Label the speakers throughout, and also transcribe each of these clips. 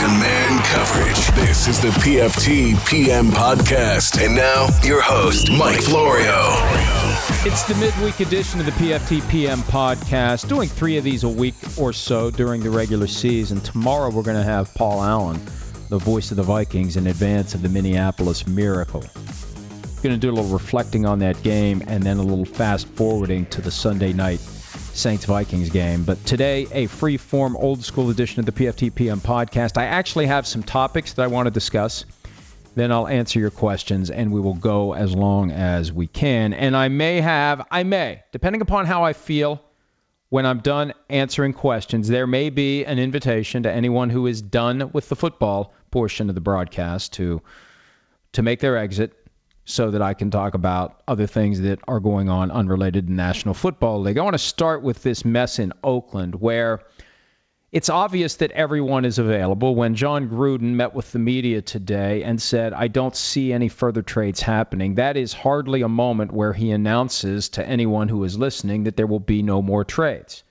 Speaker 1: to man coverage. This is the PFT PM podcast. And now, your host, Mike Florio.
Speaker 2: It's the midweek edition of the PFT PM podcast, doing three of these a week or so during the regular season. Tomorrow, we're going to have Paul Allen, the voice of the Vikings, in advance of the Minneapolis Miracle. Going to do a little reflecting on that game and then a little fast forwarding to the Sunday night Saints Vikings game. But today, a free form old school edition of the PFT PM podcast. I actually have some topics that I want to discuss. Then I'll answer your questions and we will go as long as we can. And I may have, I may, depending upon how I feel when I'm done answering questions, there may be an invitation to anyone who is done with the football portion of the broadcast to to make their exit so that I can talk about other things that are going on unrelated to National Football League. I want to start with this mess in Oakland where it's obvious that everyone is available. When Jon Gruden met with the media today and said, I don't see any further trades happening, that is hardly a moment where he announces to anyone who is listening that there will be no more trades.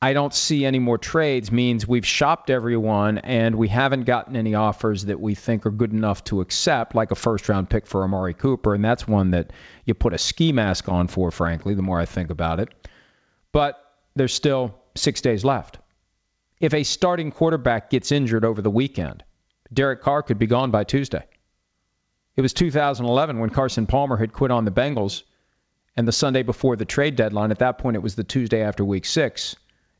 Speaker 2: I don't see any more trades means we've shopped everyone and we haven't gotten any offers that we think are good enough to accept, like a first round pick for Amari Cooper. And that's one that you put a ski mask on for, frankly, the more I think about it. But there's still six days left. If a starting quarterback gets injured over the weekend, Derek Carr could be gone by Tuesday. It was 2011 when Carson Palmer had quit on the Bengals, and the Sunday before the trade deadline, at that point it was the Tuesday after week six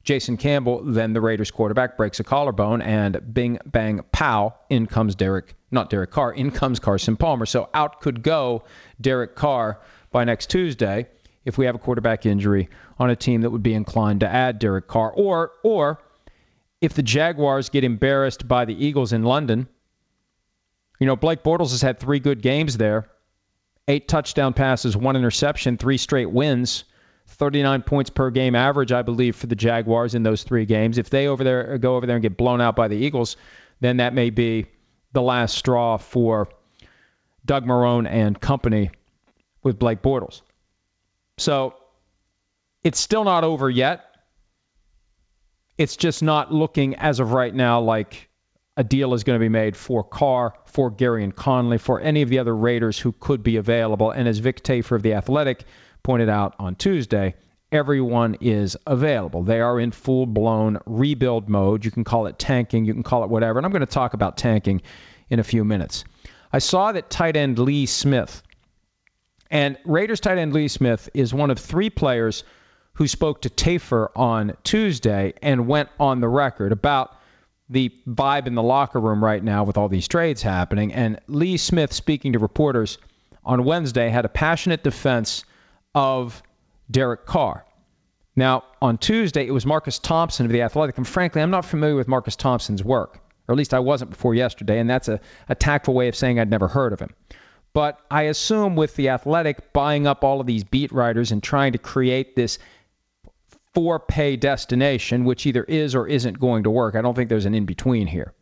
Speaker 2: Jason Campbell, then the Raiders quarterback, breaks a collarbone, and bing, bang, pow, in comes Derek, not Derek Carr, in comes Carson Palmer. So out could go Derek Carr by next Tuesday if we have a quarterback injury on a team that would be inclined to add Derek Carr. Or, or if the Jaguars get embarrassed by the Eagles in London, you know, Blake Bortles has had three good games there eight touchdown passes, one interception, three straight wins. 39 points per game average, I believe, for the Jaguars in those three games. If they over there go over there and get blown out by the Eagles, then that may be the last straw for Doug Marrone and company with Blake Bortles. So it's still not over yet. It's just not looking as of right now like a deal is going to be made for Carr, for Gareon Conley, for any of the other Raiders who could be available. And as Vic Tafur of The Athletic pointed out on Tuesday, everyone is available. They are in full blown rebuild mode. You can call it tanking, you can call it whatever. And I'm going to talk about tanking in a few minutes. I saw that tight end Lee Smith, and Raiders tight end Lee Smith is one of three players who spoke to Tafur on Tuesday and went on the record about the vibe in the locker room right now with all these trades happening. And Lee Smith, speaking to reporters on Wednesday, had a passionate defense of Derek Carr. Now, on Tuesday, it was Marcus Thompson of The Athletic. And frankly, I'm not familiar with Marcus Thompson's work, or at least I wasn't before yesterday. And that's a, a tactful way of saying I'd never heard of him. But I assume with The Athletic buying up all of these beat writers and trying to create this for pay destination, which either is or isn't going to work, I don't think there's an in between here.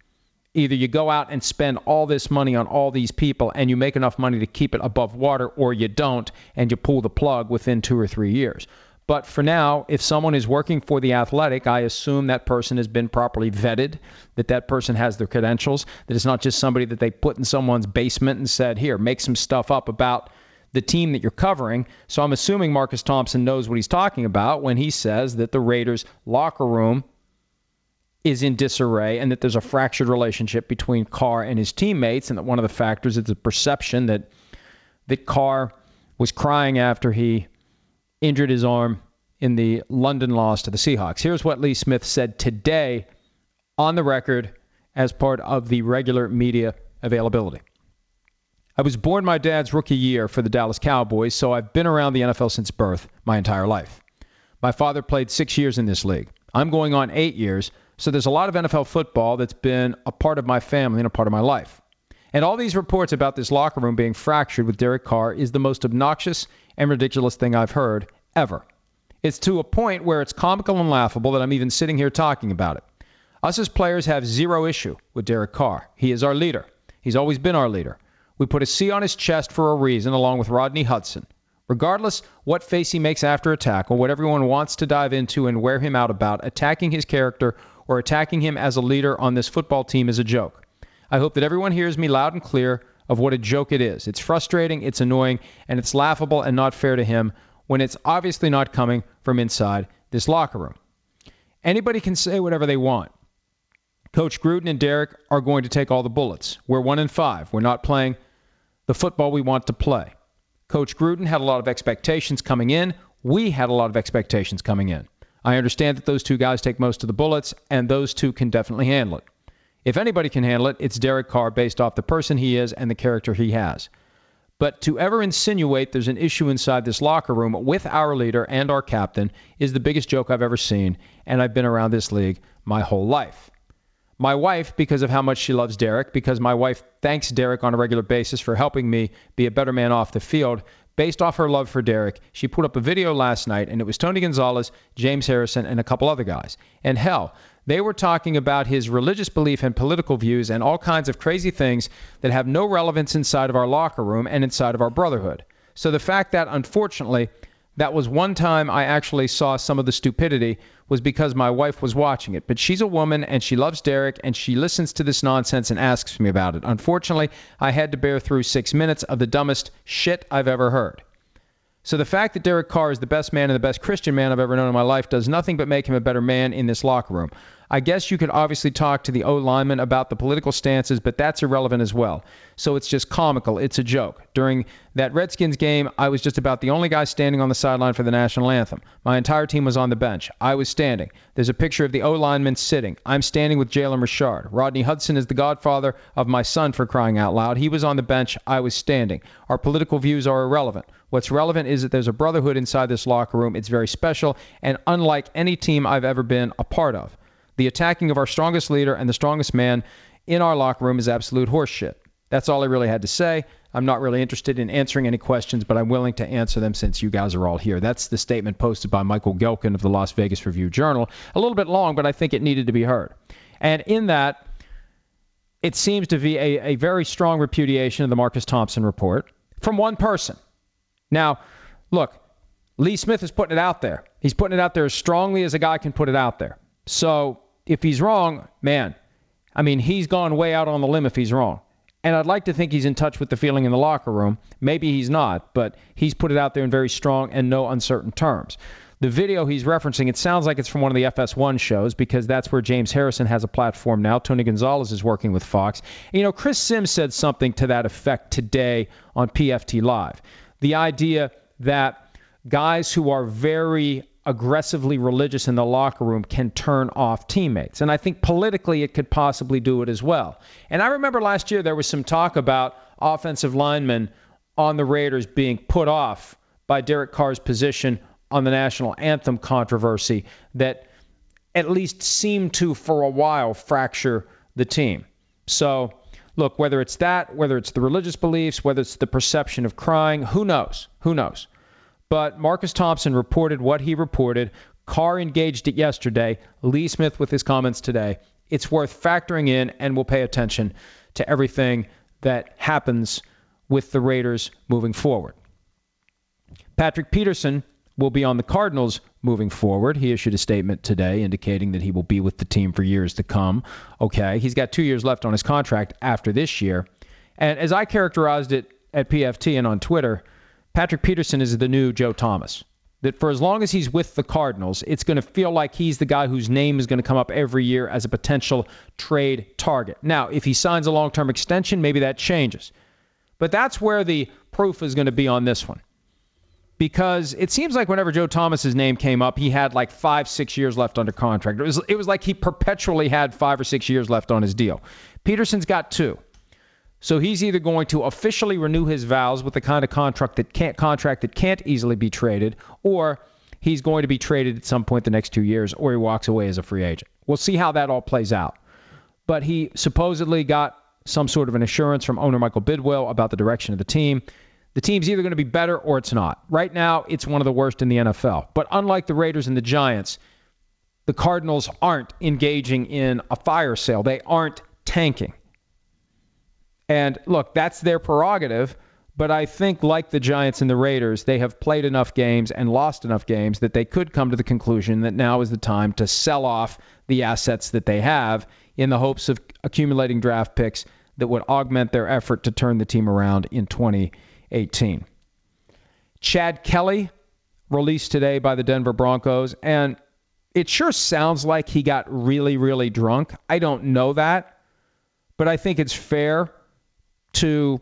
Speaker 2: Either you go out and spend all this money on all these people and you make enough money to keep it above water, or you don't and you pull the plug within two or three years. But for now, if someone is working for the athletic, I assume that person has been properly vetted, that that person has their credentials, that it's not just somebody that they put in someone's basement and said, here, make some stuff up about the team that you're covering. So I'm assuming Marcus Thompson knows what he's talking about when he says that the Raiders locker room is in disarray and that there's a fractured relationship between Carr and his teammates, and that one of the factors is the perception that that Carr was crying after he injured his arm in the London loss to the Seahawks. Here's what Lee Smith said today on the record as part of the regular media availability. I was born my dad's rookie year for the Dallas Cowboys, so I've been around the NFL since birth my entire life. My father played six years in this league. I'm going on eight years, so there's a lot of NFL football that's been a part of my family and a part of my life. And all these reports about this locker room being fractured with Derek Carr is the most obnoxious and ridiculous thing I've heard ever. It's to a point where it's comical and laughable that I'm even sitting here talking about it. Us as players have zero issue with Derek Carr. He is our leader. He's always been our leader. We put a C on his chest for a reason, along with Rodney Hudson. Regardless what face he makes after a tackle, what everyone wants to dive into and wear him out about, attacking his character or attacking him as a leader on this football team is a joke. I hope that everyone hears me loud and clear of what a joke it is. It's frustrating, it's annoying, and it's laughable and not fair to him when it's obviously not coming from inside this locker room. Anybody can say whatever they want. Coach Gruden and Derek are going to take all the bullets. We're one in five. We're not playing the football we want to play. Coach Gruden had a lot of expectations coming in. We had a lot of expectations coming in. I understand that those two guys take most of the bullets, and those two can definitely handle it. If anybody can handle it, it's Derek Carr based off the person he is and the character he has. But to ever insinuate there's an issue inside this locker room with our leader and our captain is the biggest joke I've ever seen, and I've been around this league my whole life. My wife, because of how much she loves Derek, because my wife thanks Derek on a regular basis for helping me be a better man off the field, based off her love for Derek, she put up a video last night, and it was Tony Gonzalez, James Harrison, and a couple other guys. And hell, they were talking about his religious belief and political views and all kinds of crazy things that have no relevance inside of our locker room and inside of our brotherhood. So the fact that, unfortunately, that was one time I actually saw some of the stupidity was because my wife was watching it. But she's a woman and she loves Derek and she listens to this nonsense and asks me about it. Unfortunately, I had to bear through six minutes of the dumbest shit I've ever heard. So the fact that Derek Carr is the best man and the best Christian man I've ever known in my life does nothing but make him a better man in this locker room. I guess you could obviously talk to the O lineman about the political stances, but that's irrelevant as well. So it's just comical. It's a joke. During that Redskins game, I was just about the only guy standing on the sideline for the national anthem. My entire team was on the bench. I was standing. There's a picture of the O lineman sitting. I'm standing with Jalen Richard. Rodney Hudson is the godfather of my son for crying out loud. He was on the bench. I was standing. Our political views are irrelevant. What's relevant is that there's a brotherhood inside this locker room. It's very special and unlike any team I've ever been a part of. The attacking of our strongest leader and the strongest man in our locker room is absolute horseshit. That's all I really had to say. I'm not really interested in answering any questions, but I'm willing to answer them since you guys are all here. That's the statement posted by Michael Gehlken of the Las Vegas Review Journal. A little bit long, but I think it needed to be heard. And in that, it seems to be a, a very strong repudiation of the Marcus Thompson report from one person. Now, look, Lee Smith is putting it out there. He's putting it out there as strongly as a guy can put it out there. So if he's wrong, man, I mean, he's gone way out on the limb if he's wrong. And I'd like to think he's in touch with the feeling in the locker room. Maybe he's not, but he's put it out there in very strong and no uncertain terms. The video he's referencing, it sounds like it's from one of the FS1 shows because that's where James Harrison has a platform now. Tony Gonzalez is working with Fox. And, you know, Chris Sims said something to that effect today on PFT Live. The idea that guys who are very aggressively religious in the locker room can turn off teammates. And I think politically it could possibly do it as well. And I remember last year there was some talk about offensive linemen on the Raiders being put off by Derek Carr's position on the national anthem controversy that at least seemed to, for a while, fracture the team. So, look, whether it's that, whether it's the religious beliefs, whether it's the perception of crying, who knows? Who knows? But Marcus Thompson reported what he reported. Carr engaged it yesterday. Lee Smith with his comments today. It's worth factoring in, and we'll pay attention to everything that happens with the Raiders moving forward. Patrick Peterson will be on the Cardinals moving forward. He issued a statement today indicating that he will be with the team for years to come. Okay, he's got two years left on his contract after this year. And as I characterized it at PFT and on Twitter, Patrick Peterson is the new Joe Thomas. That for as long as he's with the Cardinals, it's going to feel like he's the guy whose name is going to come up every year as a potential trade target. Now, if he signs a long term extension, maybe that changes. But that's where the proof is going to be on this one. Because it seems like whenever Joe Thomas's name came up, he had like five, six years left under contract. It was, it was like he perpetually had five or six years left on his deal. Peterson's got two. So he's either going to officially renew his vows with the kind of contract that can't contract that can't easily be traded, or he's going to be traded at some point the next two years, or he walks away as a free agent. We'll see how that all plays out. But he supposedly got some sort of an assurance from owner Michael Bidwill about the direction of the team. The team's either going to be better or it's not. Right now, it's one of the worst in the NFL. But unlike the Raiders and the Giants, the Cardinals aren't engaging in a fire sale. They aren't tanking. And look, that's their prerogative, But I think, like the Giants and the Raiders, they have played enough games and lost enough games that they could come to the conclusion that now is the time to sell off the assets that they have in the hopes of accumulating draft picks that would augment their effort to turn the team around in 2018. Chad Kelly released today by the Denver Broncos, and it sure sounds like he got really, really drunk. I don't know that, but I think it's fair to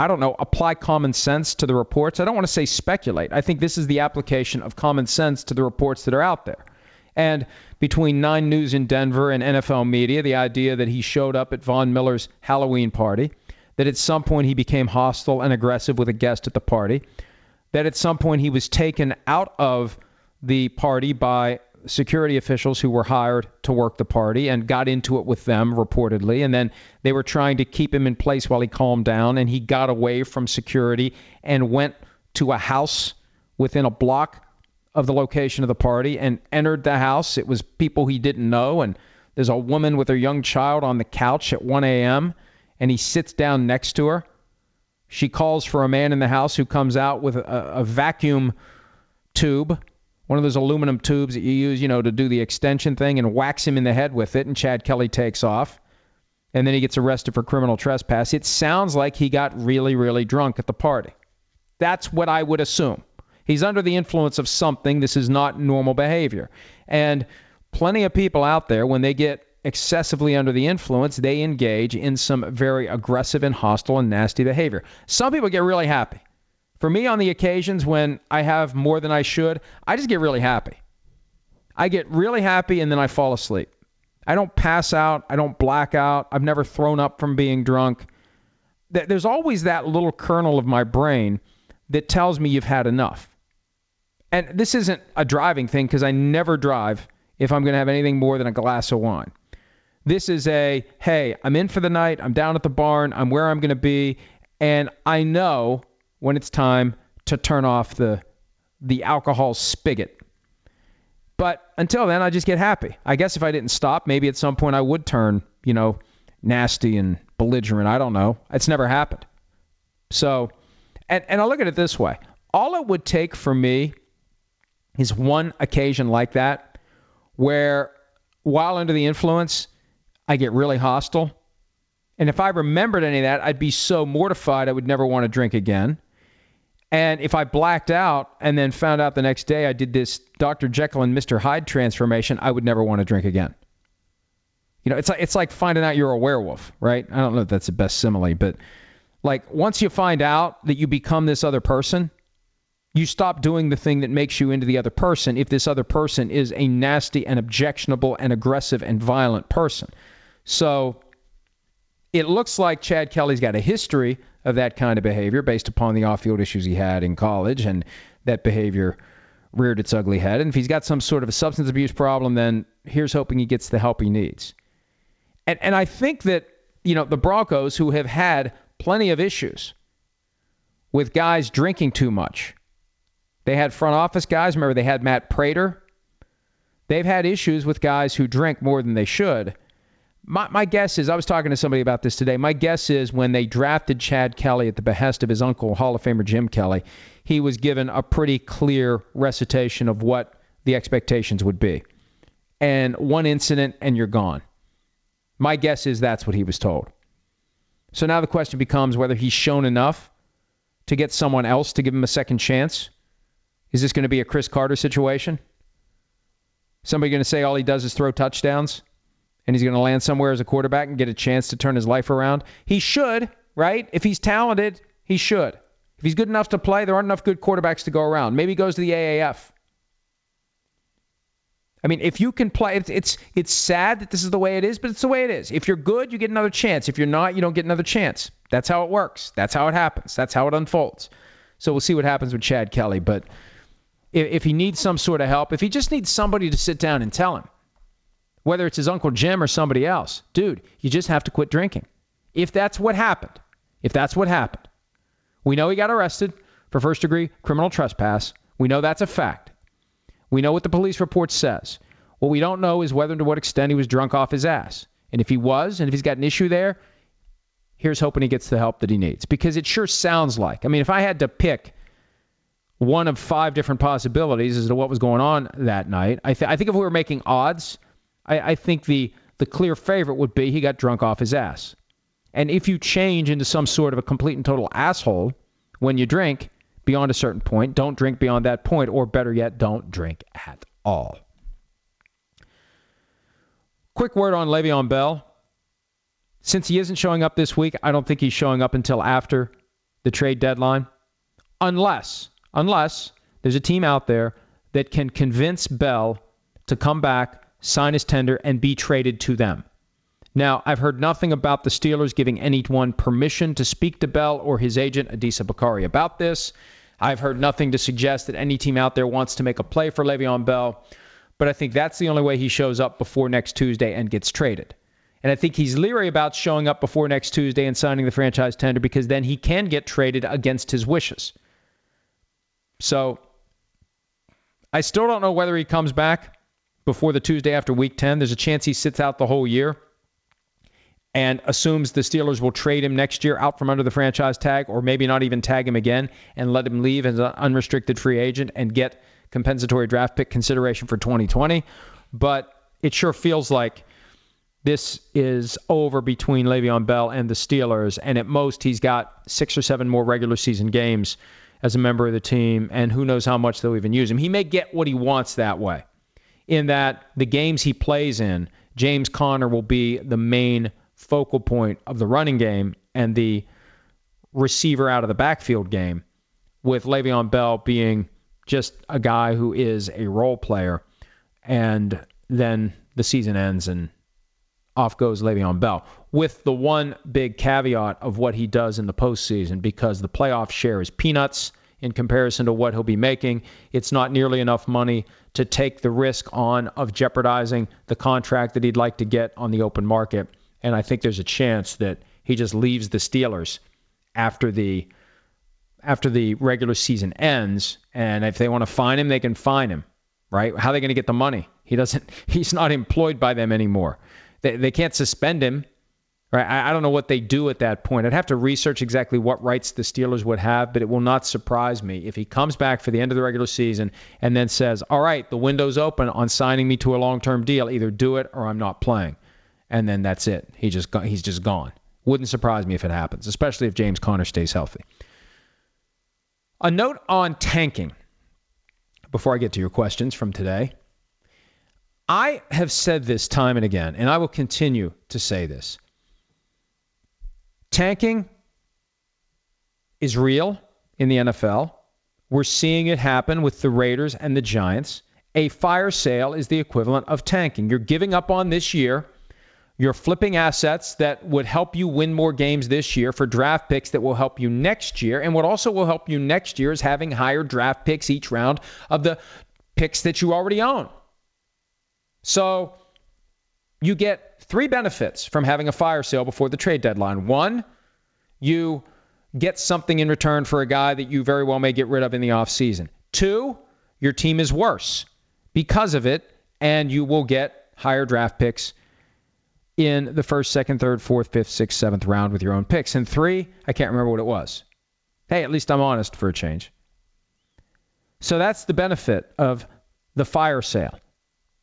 Speaker 2: I don't know, apply common sense to the reports. I don't want to say speculate. I think this is the application of common sense to the reports that are out there. And between Nine News in Denver and NFL media, the idea that he showed up at Von Miller's Halloween party, that at some point he became hostile and aggressive with a guest at the party, that at some point he was taken out of the party by security officials who were hired to work the party and got into it with them reportedly and then they were trying to keep him in place while he calmed down and he got away from security and went to a house within a block of the location of the party and entered the house it was people he didn't know and there's a woman with her young child on the couch at 1 a.m. and he sits down next to her she calls for a man in the house who comes out with a, a vacuum tube one of those aluminum tubes that you use, you know, to do the extension thing and whacks him in the head with it, and Chad Kelly takes off. And then he gets arrested for criminal trespass. It sounds like he got really, really drunk at the party. That's what I would assume. He's under the influence of something. This is not normal behavior. And plenty of people out there, when they get excessively under the influence, they engage in some very aggressive and hostile and nasty behavior. Some people get really happy. For me, on the occasions when I have more than I should, I just get really happy. I get really happy and then I fall asleep. I don't pass out. I don't black out. I've never thrown up from being drunk. There's always that little kernel of my brain that tells me you've had enough. And this isn't a driving thing because I never drive if I'm going to have anything more than a glass of wine. This is a, hey, I'm in for the night. I'm down at the barn. I'm where I'm going to be. And I know when it's time to turn off the the alcohol spigot. But until then, I just get happy. I guess if I didn't stop, maybe at some point I would turn, you know, nasty and belligerent. I don't know. It's never happened. So, and, and I'll look at it this way all it would take for me is one occasion like that where, while under the influence, I get really hostile. And if I remembered any of that, I'd be so mortified I would never want to drink again. And if I blacked out and then found out the next day I did this Dr. Jekyll and Mr. Hyde transformation, I would never want to drink again. You know, it's like it's like finding out you're a werewolf, right? I don't know if that's the best simile, but like once you find out that you become this other person, you stop doing the thing that makes you into the other person if this other person is a nasty and objectionable and aggressive and violent person. So it looks like Chad Kelly's got a history of that kind of behavior based upon the off field issues he had in college, and that behavior reared its ugly head. And if he's got some sort of a substance abuse problem, then here's hoping he gets the help he needs. And, and I think that, you know, the Broncos, who have had plenty of issues with guys drinking too much, they had front office guys. Remember, they had Matt Prater. They've had issues with guys who drink more than they should. My, my guess is, I was talking to somebody about this today. My guess is when they drafted Chad Kelly at the behest of his uncle, Hall of Famer Jim Kelly, he was given a pretty clear recitation of what the expectations would be. And one incident, and you're gone. My guess is that's what he was told. So now the question becomes whether he's shown enough to get someone else to give him a second chance. Is this going to be a Cris Carter situation? Somebody going to say all he does is throw touchdowns? And he's going to land somewhere as a quarterback and get a chance to turn his life around? He should, right? If he's talented, he should. If he's good enough to play, there aren't enough good quarterbacks to go around. Maybe he goes to the AAF. I mean, if you can play, it's, it's it's sad that this is the way it is, but it's the way it is. If you're good, you get another chance. If you're not, you don't get another chance. That's how it works. That's how it happens. That's how it unfolds. So we'll see what happens with Chad Kelly. But if, if he needs some sort of help, if he just needs somebody to sit down and tell him, whether it's his Uncle Jim or somebody else. Dude, you just have to quit drinking. If that's what happened, if that's what happened, we know he got arrested for first degree criminal trespass. We know that's a fact. We know what the police report says. What we don't know is whether and to what extent he was drunk off his ass. And if he was, and if he's got an issue there, here's hoping he gets the help that he needs. Because it sure sounds like. I mean, if I had to pick one of five different possibilities as to what was going on that night, I, th- I think if we were making odds, I, I think the the clear favorite would be he got drunk off his ass. And if you change into some sort of a complete and total asshole when you drink beyond a certain point, don't drink beyond that point, or better yet, don't drink at all. Quick word on Le'Veon Bell. Since he isn't showing up this week, I don't think he's showing up until after the trade deadline. Unless, unless there's a team out there that can convince Bell to come back, sign his tender, and be traded to them. Now, I've heard nothing about the Steelers giving anyone permission to speak to Bell or his agent, Adisa Bakari, about this. I've heard nothing to suggest that any team out there wants to make a play for Le'Veon Bell, but I think that's the only way he shows up before next Tuesday and gets traded. And I think he's leery about showing up before next Tuesday and signing the franchise tender because then he can get traded against his wishes. So I still don't know whether he comes back before the Tuesday after week 10. There's a chance he sits out the whole year and assumes the Steelers will trade him next year out from under the franchise tag or maybe not even tag him again and let him leave as an unrestricted free agent and get compensatory draft pick consideration for 2020. But it sure feels like this is over between Le'Veon Bell and the Steelers, and at most he's got six or seven more regular season games as a member of the team, and who knows how much they'll even use him. He may get what he wants that way, in that the games he plays in, James Conner will be the main focal point of the running game and the receiver out of the backfield game, with Le'Veon Bell being just a guy who is a role player, and then the season ends and off goes Le'Veon Bell, with the one big caveat of what he does in the postseason because the playoff share is peanuts in comparison to what he'll be making. It's not nearly enough money to take the risk on of jeopardizing the contract that he'd like to get on the open market. And I think there's a chance that he just leaves the Steelers after the after the regular season ends. And if they want to find him, they can find him. Right? How are they going to get the money? He doesn't. He's not employed by them anymore. They, they can't suspend him. Right? I, I don't know what they do at that point. I'd have to research exactly what rights the Steelers would have, but it will not surprise me if he comes back for the end of the regular season and then says, "All right, the window's open on signing me to a long-term deal. Either do it or I'm not playing." And then that's it. He just he's just gone. Wouldn't surprise me if it happens, especially if James Conner stays healthy. A note on tanking before I get to your questions from today. I have said this time and again, and I will continue to say this. Tanking is real in the NFL. We're seeing it happen with the Raiders and the Giants. A fire sale is the equivalent of tanking. You're giving up on this year. You're flipping assets that would help you win more games this year for draft picks that will help you next year. And what also will help you next year is having higher draft picks each round of the picks that you already own. So you get three benefits from having a fire sale before the trade deadline. One, you get something in return for a guy that you very well may get rid of in the offseason. Two, your team is worse because of it, and you will get higher draft picks in the first, second, third, fourth, fifth, sixth, seventh round with your own picks. And three, I can't remember what it was. Hey, at least I'm honest for a change. So that's the benefit of the fire sale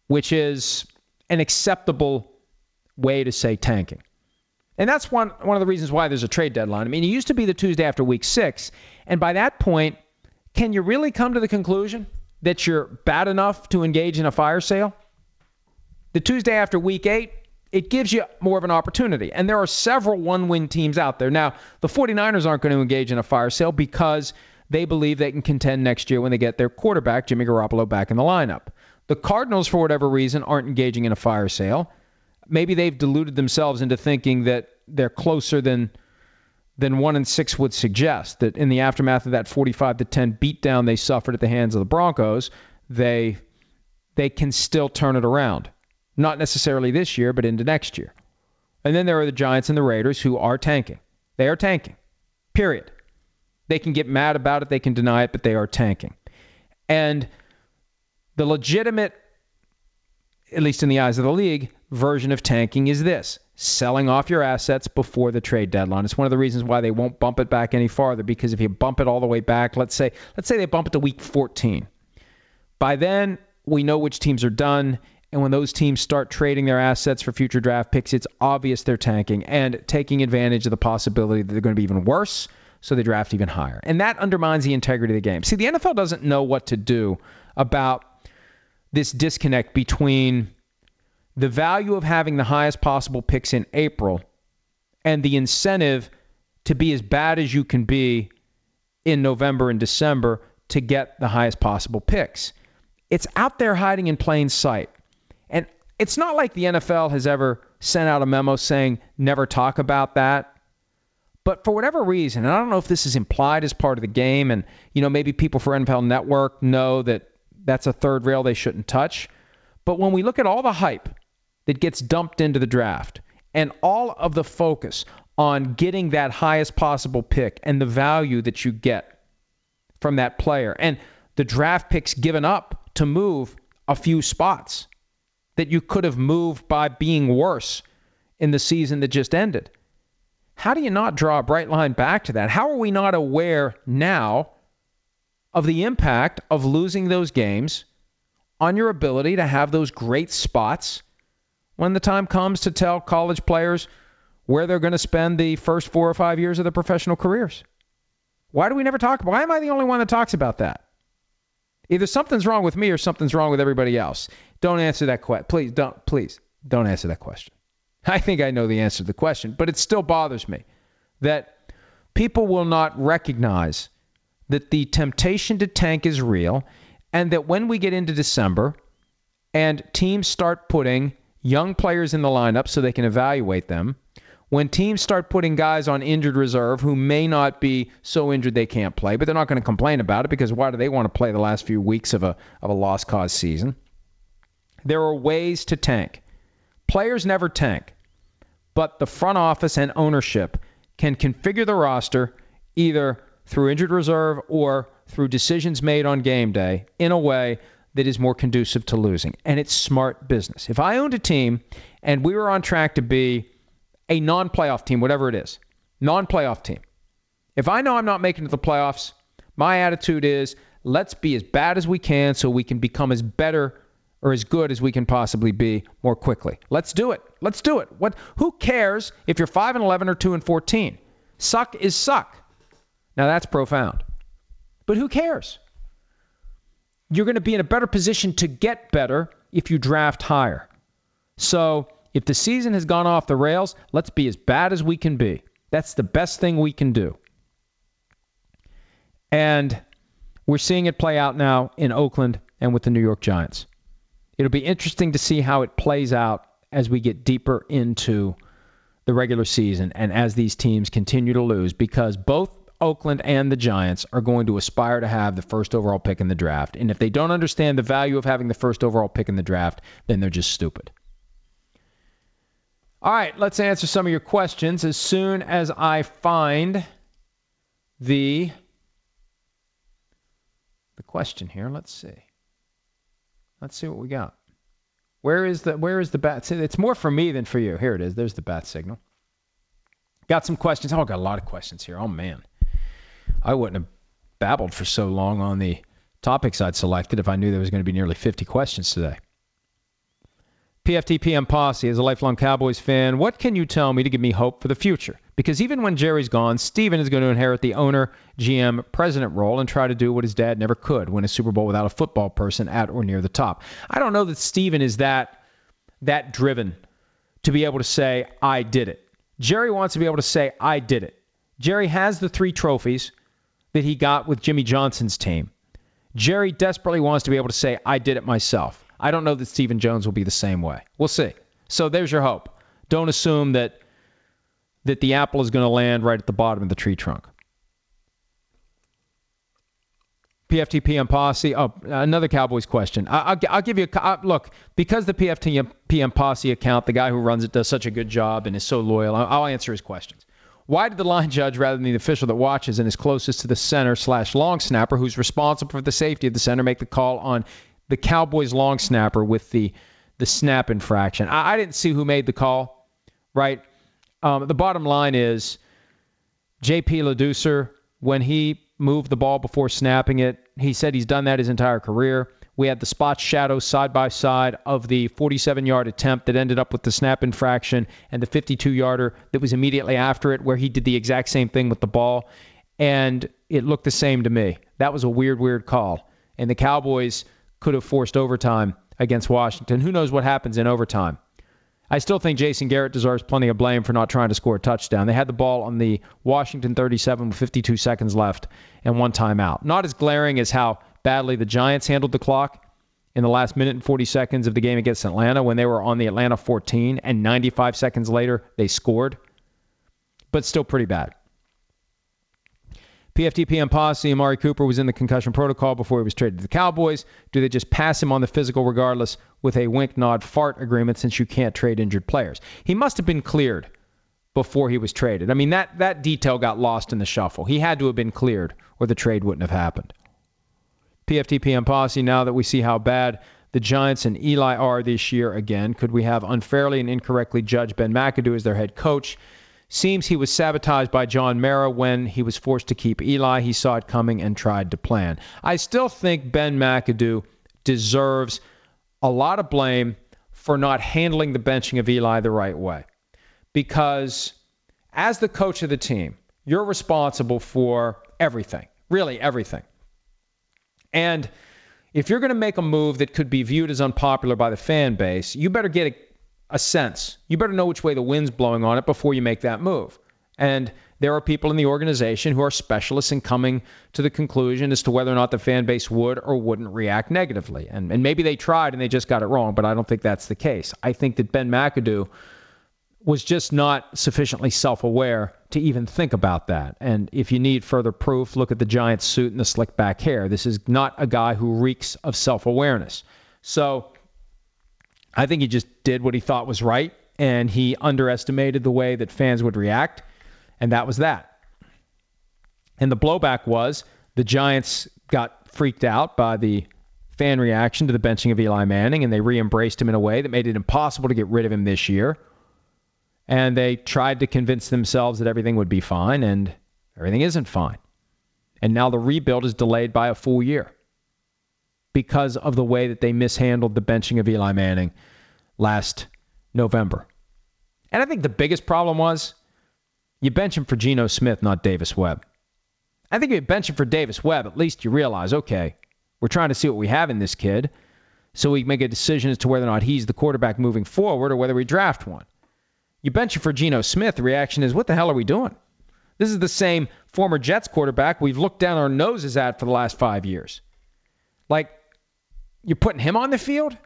Speaker 2: which is an acceptable way to say tanking. And that's one, one of the reasons why there's a trade deadline. I mean, it used to be the Tuesday after week six. And by that point, can you really come to the conclusion that you're bad enough to engage in a fire sale? The Tuesday after week eight, it gives you more of an opportunity. And there are several one win teams out there. Now, the 49ers aren't going to engage in a fire sale because they believe they can contend next year when they get their quarterback, Jimmy Garoppolo, back in the lineup. The Cardinals, for whatever reason, aren't engaging in a fire sale. Maybe they've deluded themselves into thinking that they're closer than than one and six would suggest. That in the aftermath of that 45 to 10 beatdown they suffered at the hands of the Broncos, they they can still turn it around. Not necessarily this year, but into next year. And then there are the Giants and the Raiders who are tanking. They are tanking. Period. They can get mad about it, they can deny it, but they are tanking. And the legitimate, at least in the eyes of the league, version of tanking is this selling off your assets before the trade deadline. It's one of the reasons why they won't bump it back any farther because if you bump it all the way back, let's say let's say they bump it to week 14. By then, we know which teams are done and when those teams start trading their assets for future draft picks, it's obvious they're tanking and taking advantage of the possibility that they're going to be even worse, so they draft even higher. And that undermines the integrity of the game. See, the NFL doesn't know what to do about this disconnect between the value of having the highest possible picks in April and the incentive to be as bad as you can be in November and December to get the highest possible picks. It's out there hiding in plain sight. And it's not like the NFL has ever sent out a memo saying never talk about that. But for whatever reason, and I don't know if this is implied as part of the game, and you know maybe people for NFL Network know that that's a third rail they shouldn't touch. But when we look at all the hype that gets dumped into the draft and all of the focus on getting that highest possible pick and the value that you get from that player and the draft picks given up to move a few spots that you could have moved by being worse in the season that just ended. How do you not draw a bright line back to that? How are we not aware now of the impact of losing those games on your ability to have those great spots when the time comes to tell college players where they're going to spend the first four or five years of their professional careers? Why do we never talk? Why am I the only one that talks about that? Either something's wrong with me or something's wrong with everybody else. Don't answer that question. Please don't. Please don't answer that question. I think I know the answer to the question, but it still bothers me that people will not recognize that the temptation to tank is real, and that when we get into December and teams start putting young players in the lineup so they can evaluate them, when teams start putting guys on injured reserve who may not be so injured they can't play, but they're not going to complain about it because why do they want to play the last few weeks of a of a lost cause season? There are ways to tank. Players never tank, but the front office and ownership can configure the roster either through injured reserve or through decisions made on game day in a way that is more conducive to losing. And it's smart business. If I owned a team and we were on track to be a non playoff team, whatever it is, non playoff team, if I know I'm not making it to the playoffs, my attitude is let's be as bad as we can so we can become as better or as good as we can possibly be more quickly. Let's do it. Let's do it. What who cares if you're 5 and 11 or 2 and 14? Suck is suck. Now that's profound. But who cares? You're going to be in a better position to get better if you draft higher. So, if the season has gone off the rails, let's be as bad as we can be. That's the best thing we can do. And we're seeing it play out now in Oakland and with the New York Giants. It'll be interesting to see how it plays out as we get deeper into the regular season and as these teams continue to lose because both Oakland and the Giants are going to aspire to have the first overall pick in the draft. And if they don't understand the value of having the first overall pick in the draft, then they're just stupid. All right, let's answer some of your questions as soon as I find the the question here. Let's see. Let's see what we got. Where is the where is the bat? It's more for me than for you. Here it is. There's the bat signal. Got some questions. Oh, I got a lot of questions here. Oh man, I wouldn't have babbled for so long on the topics I'd selected if I knew there was going to be nearly 50 questions today. PFTPM Posse, as a lifelong Cowboys fan, what can you tell me to give me hope for the future? Because even when Jerry's gone, Stephen is going to inherit the owner, GM, president role and try to do what his dad never could win a Super Bowl without a football person at or near the top. I don't know that Stephen is that that driven to be able to say, I did it. Jerry wants to be able to say, I did it. Jerry has the three trophies that he got with Jimmy Johnson's team. Jerry desperately wants to be able to say, I did it myself. I don't know that Stephen Jones will be the same way. We'll see. So there's your hope. Don't assume that that the apple is going to land right at the bottom of the tree trunk. PFTPM posse. Oh, another Cowboys question. I, will I'll give you a I, look because the PFTPM posse account, the guy who runs it, does such a good job and is so loyal. I'll answer his questions. Why did the line judge, rather than the official that watches and is closest to the center slash long snapper, who's responsible for the safety of the center, make the call on the Cowboys long snapper with the the snap infraction. I, I didn't see who made the call, right? Um, the bottom line is J.P. Ladouceur, when he moved the ball before snapping it, he said he's done that his entire career. We had the spot shadow side by side of the 47 yard attempt that ended up with the snap infraction and the 52 yarder that was immediately after it, where he did the exact same thing with the ball. And it looked the same to me. That was a weird, weird call. And the Cowboys could have forced overtime against Washington. Who knows what happens in overtime? I still think Jason Garrett deserves plenty of blame for not trying to score a touchdown. They had the ball on the Washington 37 with 52 seconds left and one timeout. Not as glaring as how badly the Giants handled the clock in the last minute and 40 seconds of the game against Atlanta when they were on the Atlanta 14 and 95 seconds later they scored, but still pretty bad. PFTPM posse, Amari Cooper was in the concussion protocol before he was traded to the Cowboys. Do they just pass him on the physical regardless with a wink, nod, fart agreement since you can't trade injured players? He must have been cleared before he was traded. I mean, that, that detail got lost in the shuffle. He had to have been cleared or the trade wouldn't have happened. PFTPM posse, now that we see how bad the Giants and Eli are this year again, could we have unfairly and incorrectly judged Ben McAdoo as their head coach? Seems he was sabotaged by John Mara when he was forced to keep Eli. He saw it coming and tried to plan. I still think Ben McAdoo deserves a lot of blame for not handling the benching of Eli the right way. Because as the coach of the team, you're responsible for everything, really everything. And if you're going to make a move that could be viewed as unpopular by the fan base, you better get a, a, sense. You better know which way the wind's blowing on it before you make that move. And there are people in the organization who are specialists in coming to the conclusion as to whether or not the fan base would or wouldn't react negatively. And, and maybe they tried and they just got it wrong, but I don't think that's the case. I think that Ben McAdoo was just not sufficiently self aware to even think about that. And if you need further proof, look at the giant suit and the slick back hair. This is not a guy who reeks of self awareness. So I think he just did what he thought was right, and he underestimated the way that fans would react, and that was that. And the blowback was the Giants got freaked out by the fan reaction to the benching of Eli Manning, and they re embraced him in a way that made it impossible to get rid of him this year and they tried to convince themselves that everything would be fine, and everything isn't fine. And now the rebuild is delayed by a full year because of the way that they mishandled the benching of Eli Manning last November. And I think the biggest problem was you bench him for Geno Smith, not Davis Webb. I think if you bench him for Davis Webb, at least you realize, okay, we're trying to see what we have in this kid so we make a decision as to whether or not he's the quarterback moving forward or whether we draft one. You bench him for Geno Smith, the reaction is, what the hell are we doing? This is the same former Jets quarterback we've looked down our noses at for the last five years. Like, you're putting him on the field?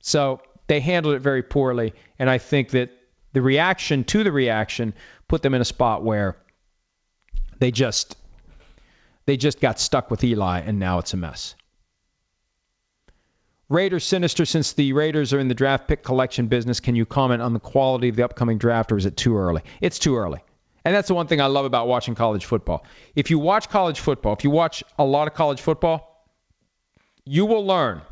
Speaker 2: So they handled it very poorly, and I think that the reaction to the reaction put them in a spot where they just they just got stuck with Eli, and now it's a mess. Raiders sinister since the Raiders are in the draft pick collection business. Can you comment on the quality of the upcoming draft, or is it too early? It's too early. And that's the one thing I love about watching college football. If you watch college football, if you watch a lot of college football, you will learn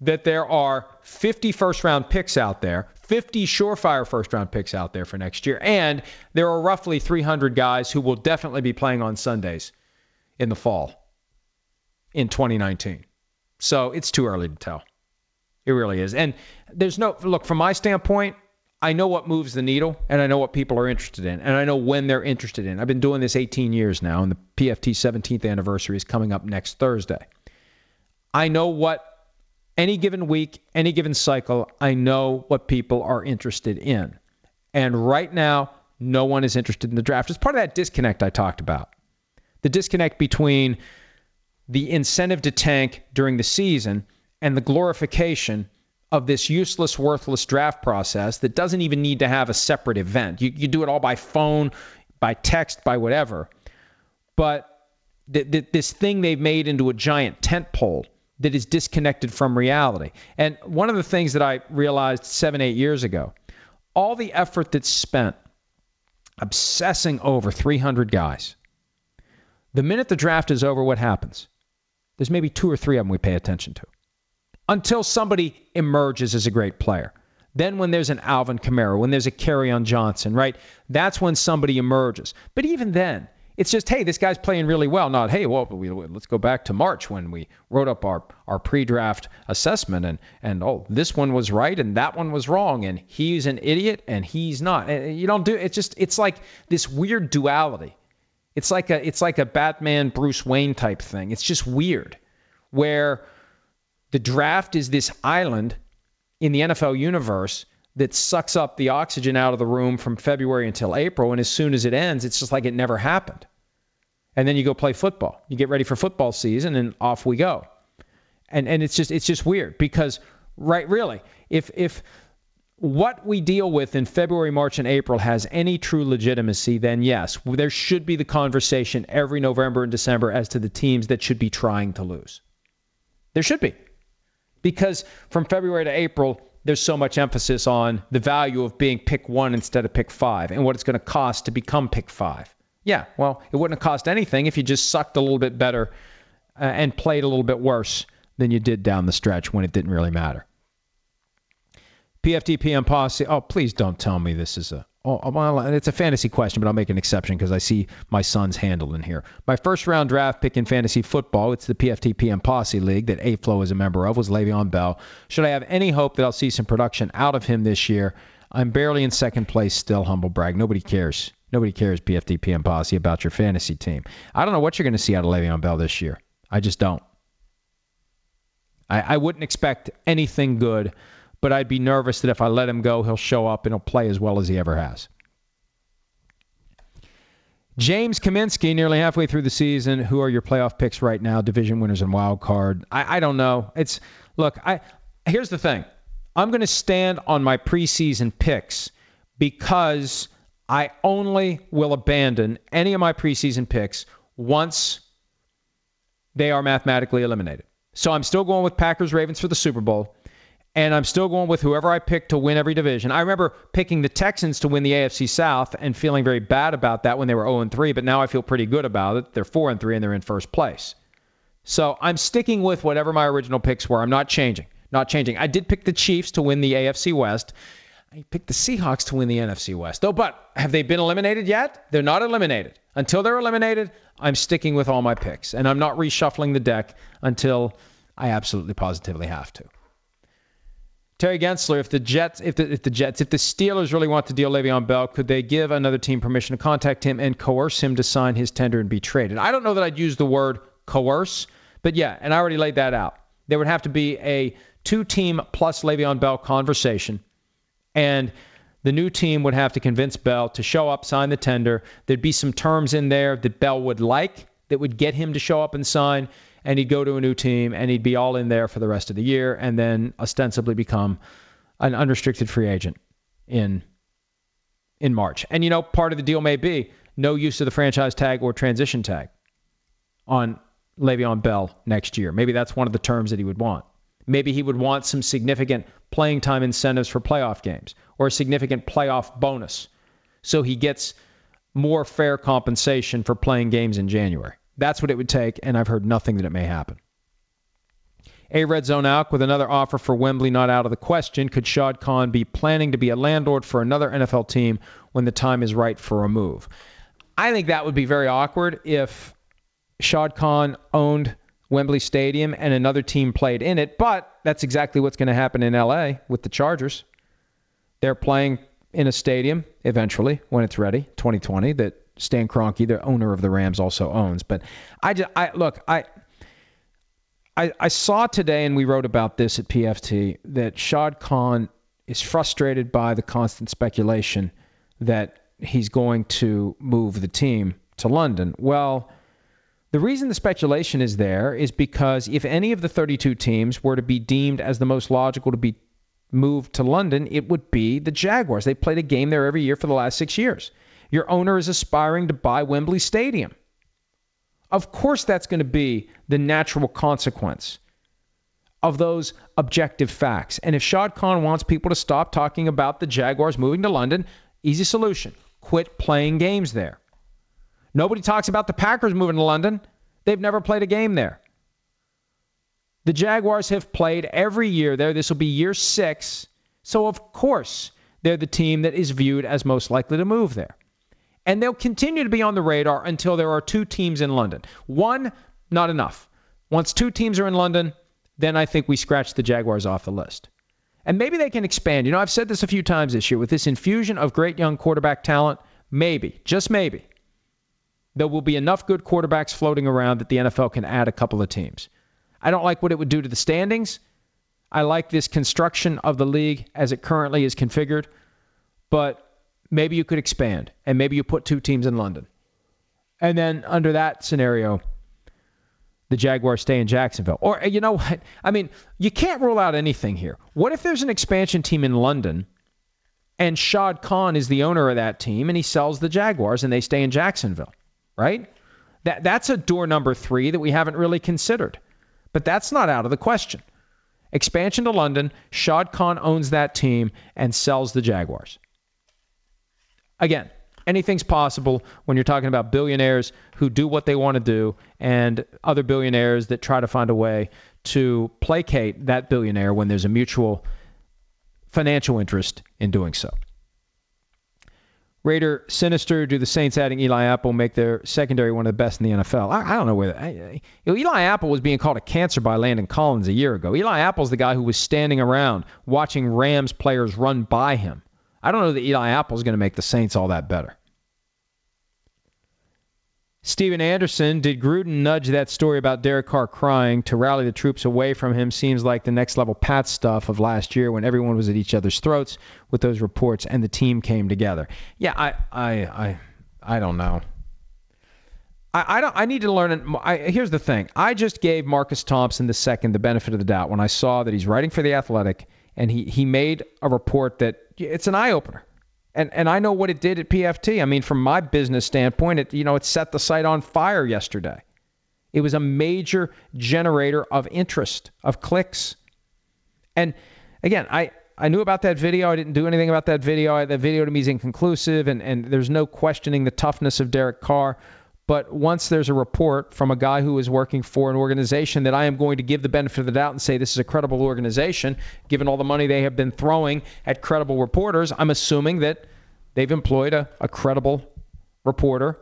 Speaker 2: that there are 50 first round picks out there, 50 surefire first round picks out there for next year, and there are roughly 300 guys who will definitely be playing on Sundays in the fall in 2019. So it's too early to tell. It really is. And there's no look from my standpoint. I know what moves the needle, and I know what people are interested in, and I know when they're interested in. I've been doing this 18 years now, and the PFT 17th anniversary is coming up next Thursday. I know what any given week, any given cycle, I know what people are interested in. And right now, no one is interested in the draft. It's part of that disconnect I talked about. The disconnect between the incentive to tank during the season and the glorification of this useless, worthless draft process that doesn't even need to have a separate event. You, you do it all by phone, by text, by whatever. But th- th- this thing they've made into a giant tent pole that is disconnected from reality. And one of the things that I realized seven, eight years ago, all the effort that's spent obsessing over 300 guys. The minute the draft is over, what happens? There's maybe two or three of them we pay attention to. until somebody emerges as a great player. Then when there's an Alvin Kamara, when there's a Kerryon Johnson, right? That's when somebody emerges. But even then, it's just, hey, this guy's playing really well. Not, hey, well, we, let's go back to March when we wrote up our, our pre-draft assessment and and oh, this one was right and that one was wrong and he's an idiot and he's not. And you don't do it's just it's like this weird duality. It's like a it's like a Batman Bruce Wayne type thing. It's just weird where the draft is this island in the NFL universe that sucks up the oxygen out of the room from February until April. And as soon as it ends, it's just like it never happened. And then you go play football. You get ready for football season, and off we go. And and it's just it's just weird because right really if if what we deal with in February, March, and April has any true legitimacy, then yes, there should be the conversation every November and December as to the teams that should be trying to lose. There should be. Because from February to April, there's so much emphasis on the value of being pick one instead of pick five and what it's going to cost to become pick five. Yeah, well, it wouldn't have cost anything if you just sucked a little bit better uh, and played a little bit worse than you did down the stretch when it didn't really matter. PFT PM Posse. Oh, please don't tell me this is a Oh, oh well, it's a fantasy question, but I'll make an exception because I see my son's handle in here. My first round draft pick in fantasy football, it's the PFTPM Posse League that A-Flow is a member of, was Le'Veon Bell. Should I have any hope that I'll see some production out of him this year? I'm barely in second place still, humble brag. Nobody cares. Nobody cares, PFTPM Posse, about your fantasy team. I don't know what you're going to see out of Le'Veon Bell this year. I just don't. I, I wouldn't expect anything good but I'd be nervous that if I let him go, he'll show up and he'll play as well as he ever has. James Kaminsky, nearly halfway through the season. Who are your playoff picks right now? Division winners and wild card. I, I don't know. It's look. I here's the thing. I'm going to stand on my preseason picks because I only will abandon any of my preseason picks once they are mathematically eliminated. So I'm still going with Packers Ravens for the Super Bowl and I'm still going with whoever I pick to win every division. I remember picking the Texans to win the AFC South and feeling very bad about that when they were 0 3, but now I feel pretty good about it. They're 4 3 and they're in first place. So I'm sticking with whatever my original picks were. I'm not changing. Not changing. I did pick the Chiefs to win the AFC West. I picked the Seahawks to win the NFC West. Though, but have they been eliminated yet? They're not eliminated. Until they're eliminated, I'm sticking with all my picks, and I'm not reshuffling the deck until I absolutely positively have to. Terry Gensler, if the Jets, if the, if the Jets, if the Steelers really want to deal Le'Veon Bell, could they give another team permission to contact him and coerce him to sign his tender and be traded? I don't know that I'd use the word coerce, but yeah, and I already laid that out. There would have to be a two-team plus Le'Veon Bell conversation, and the new team would have to convince Bell to show up, sign the tender. There'd be some terms in there that Bell would like that would get him to show up and sign and he'd go to a new team and he'd be all in there for the rest of the year and then ostensibly become an unrestricted free agent in in March. And you know, part of the deal may be no use of the franchise tag or transition tag on Le'Veon Bell next year. Maybe that's one of the terms that he would want. Maybe he would want some significant playing time incentives for playoff games or a significant playoff bonus so he gets more fair compensation for playing games in January. That's what it would take, and I've heard nothing that it may happen. A Red Zone out with another offer for Wembley not out of the question. Could Shad Khan be planning to be a landlord for another NFL team when the time is right for a move? I think that would be very awkward if Shad Khan owned Wembley Stadium and another team played in it, but that's exactly what's going to happen in LA with the Chargers. They're playing in a stadium eventually when it's ready, 2020, that Stan Kroenke, the owner of the Rams, also owns. But I just, I look, I, I, I saw today, and we wrote about this at PFT, that Shad Khan is frustrated by the constant speculation that he's going to move the team to London. Well, the reason the speculation is there is because if any of the 32 teams were to be deemed as the most logical to be moved to London, it would be the Jaguars. They played a game there every year for the last six years. Your owner is aspiring to buy Wembley Stadium. Of course, that's going to be the natural consequence of those objective facts. And if Shad Khan wants people to stop talking about the Jaguars moving to London, easy solution quit playing games there. Nobody talks about the Packers moving to London. They've never played a game there. The Jaguars have played every year there. This will be year six. So, of course, they're the team that is viewed as most likely to move there. And they'll continue to be on the radar until there are two teams in London. One, not enough. Once two teams are in London, then I think we scratch the Jaguars off the list. And maybe they can expand. You know, I've said this a few times this year with this infusion of great young quarterback talent, maybe, just maybe, there will be enough good quarterbacks floating around that the NFL can add a couple of teams. I don't like what it would do to the standings. I like this construction of the league as it currently is configured, but maybe you could expand and maybe you put two teams in London. And then under that scenario, the Jaguars stay in Jacksonville. Or, you know what? I mean, you can't rule out anything here. What if there's an expansion team in London and Shad Khan is the owner of that team and he sells the Jaguars and they stay in Jacksonville, right? That, that's a door number three that we haven't really considered. But that's not out of the question. Expansion to London, Shad Khan owns that team and sells the Jaguars. Again, anything's possible when you're talking about billionaires who do what they want to do and other billionaires that try to find a way to placate that billionaire when there's a mutual financial interest in doing so. Raider sinister. Do the Saints adding Eli Apple make their secondary one of the best in the NFL? I, I don't know where. I, you know, Eli Apple was being called a cancer by Landon Collins a year ago. Eli Apple's the guy who was standing around watching Rams players run by him. I don't know that Eli Apple's going to make the Saints all that better. Steven Anderson, did Gruden nudge that story about Derek Carr crying to rally the troops away from him? Seems like the next level Pat stuff of last year when everyone was at each other's throats with those reports and the team came together. Yeah, I, I, I, I don't know. I, I don't. I need to learn. I, here's the thing. I just gave Marcus Thompson the second the benefit of the doubt when I saw that he's writing for the Athletic and he he made a report that it's an eye opener and and I know what it did at PFT. I mean, from my business standpoint, it you know it set the site on fire yesterday. It was a major generator of interest, of clicks. And again, I I knew about that video. I didn't do anything about that video. That video to me is inconclusive, and and there's no questioning the toughness of Derek Carr. But once there's a report from a guy who is working for an organization that I am going to give the benefit of the doubt and say this is a credible organization, given all the money they have been throwing at credible reporters, I'm assuming that they've employed a, a credible reporter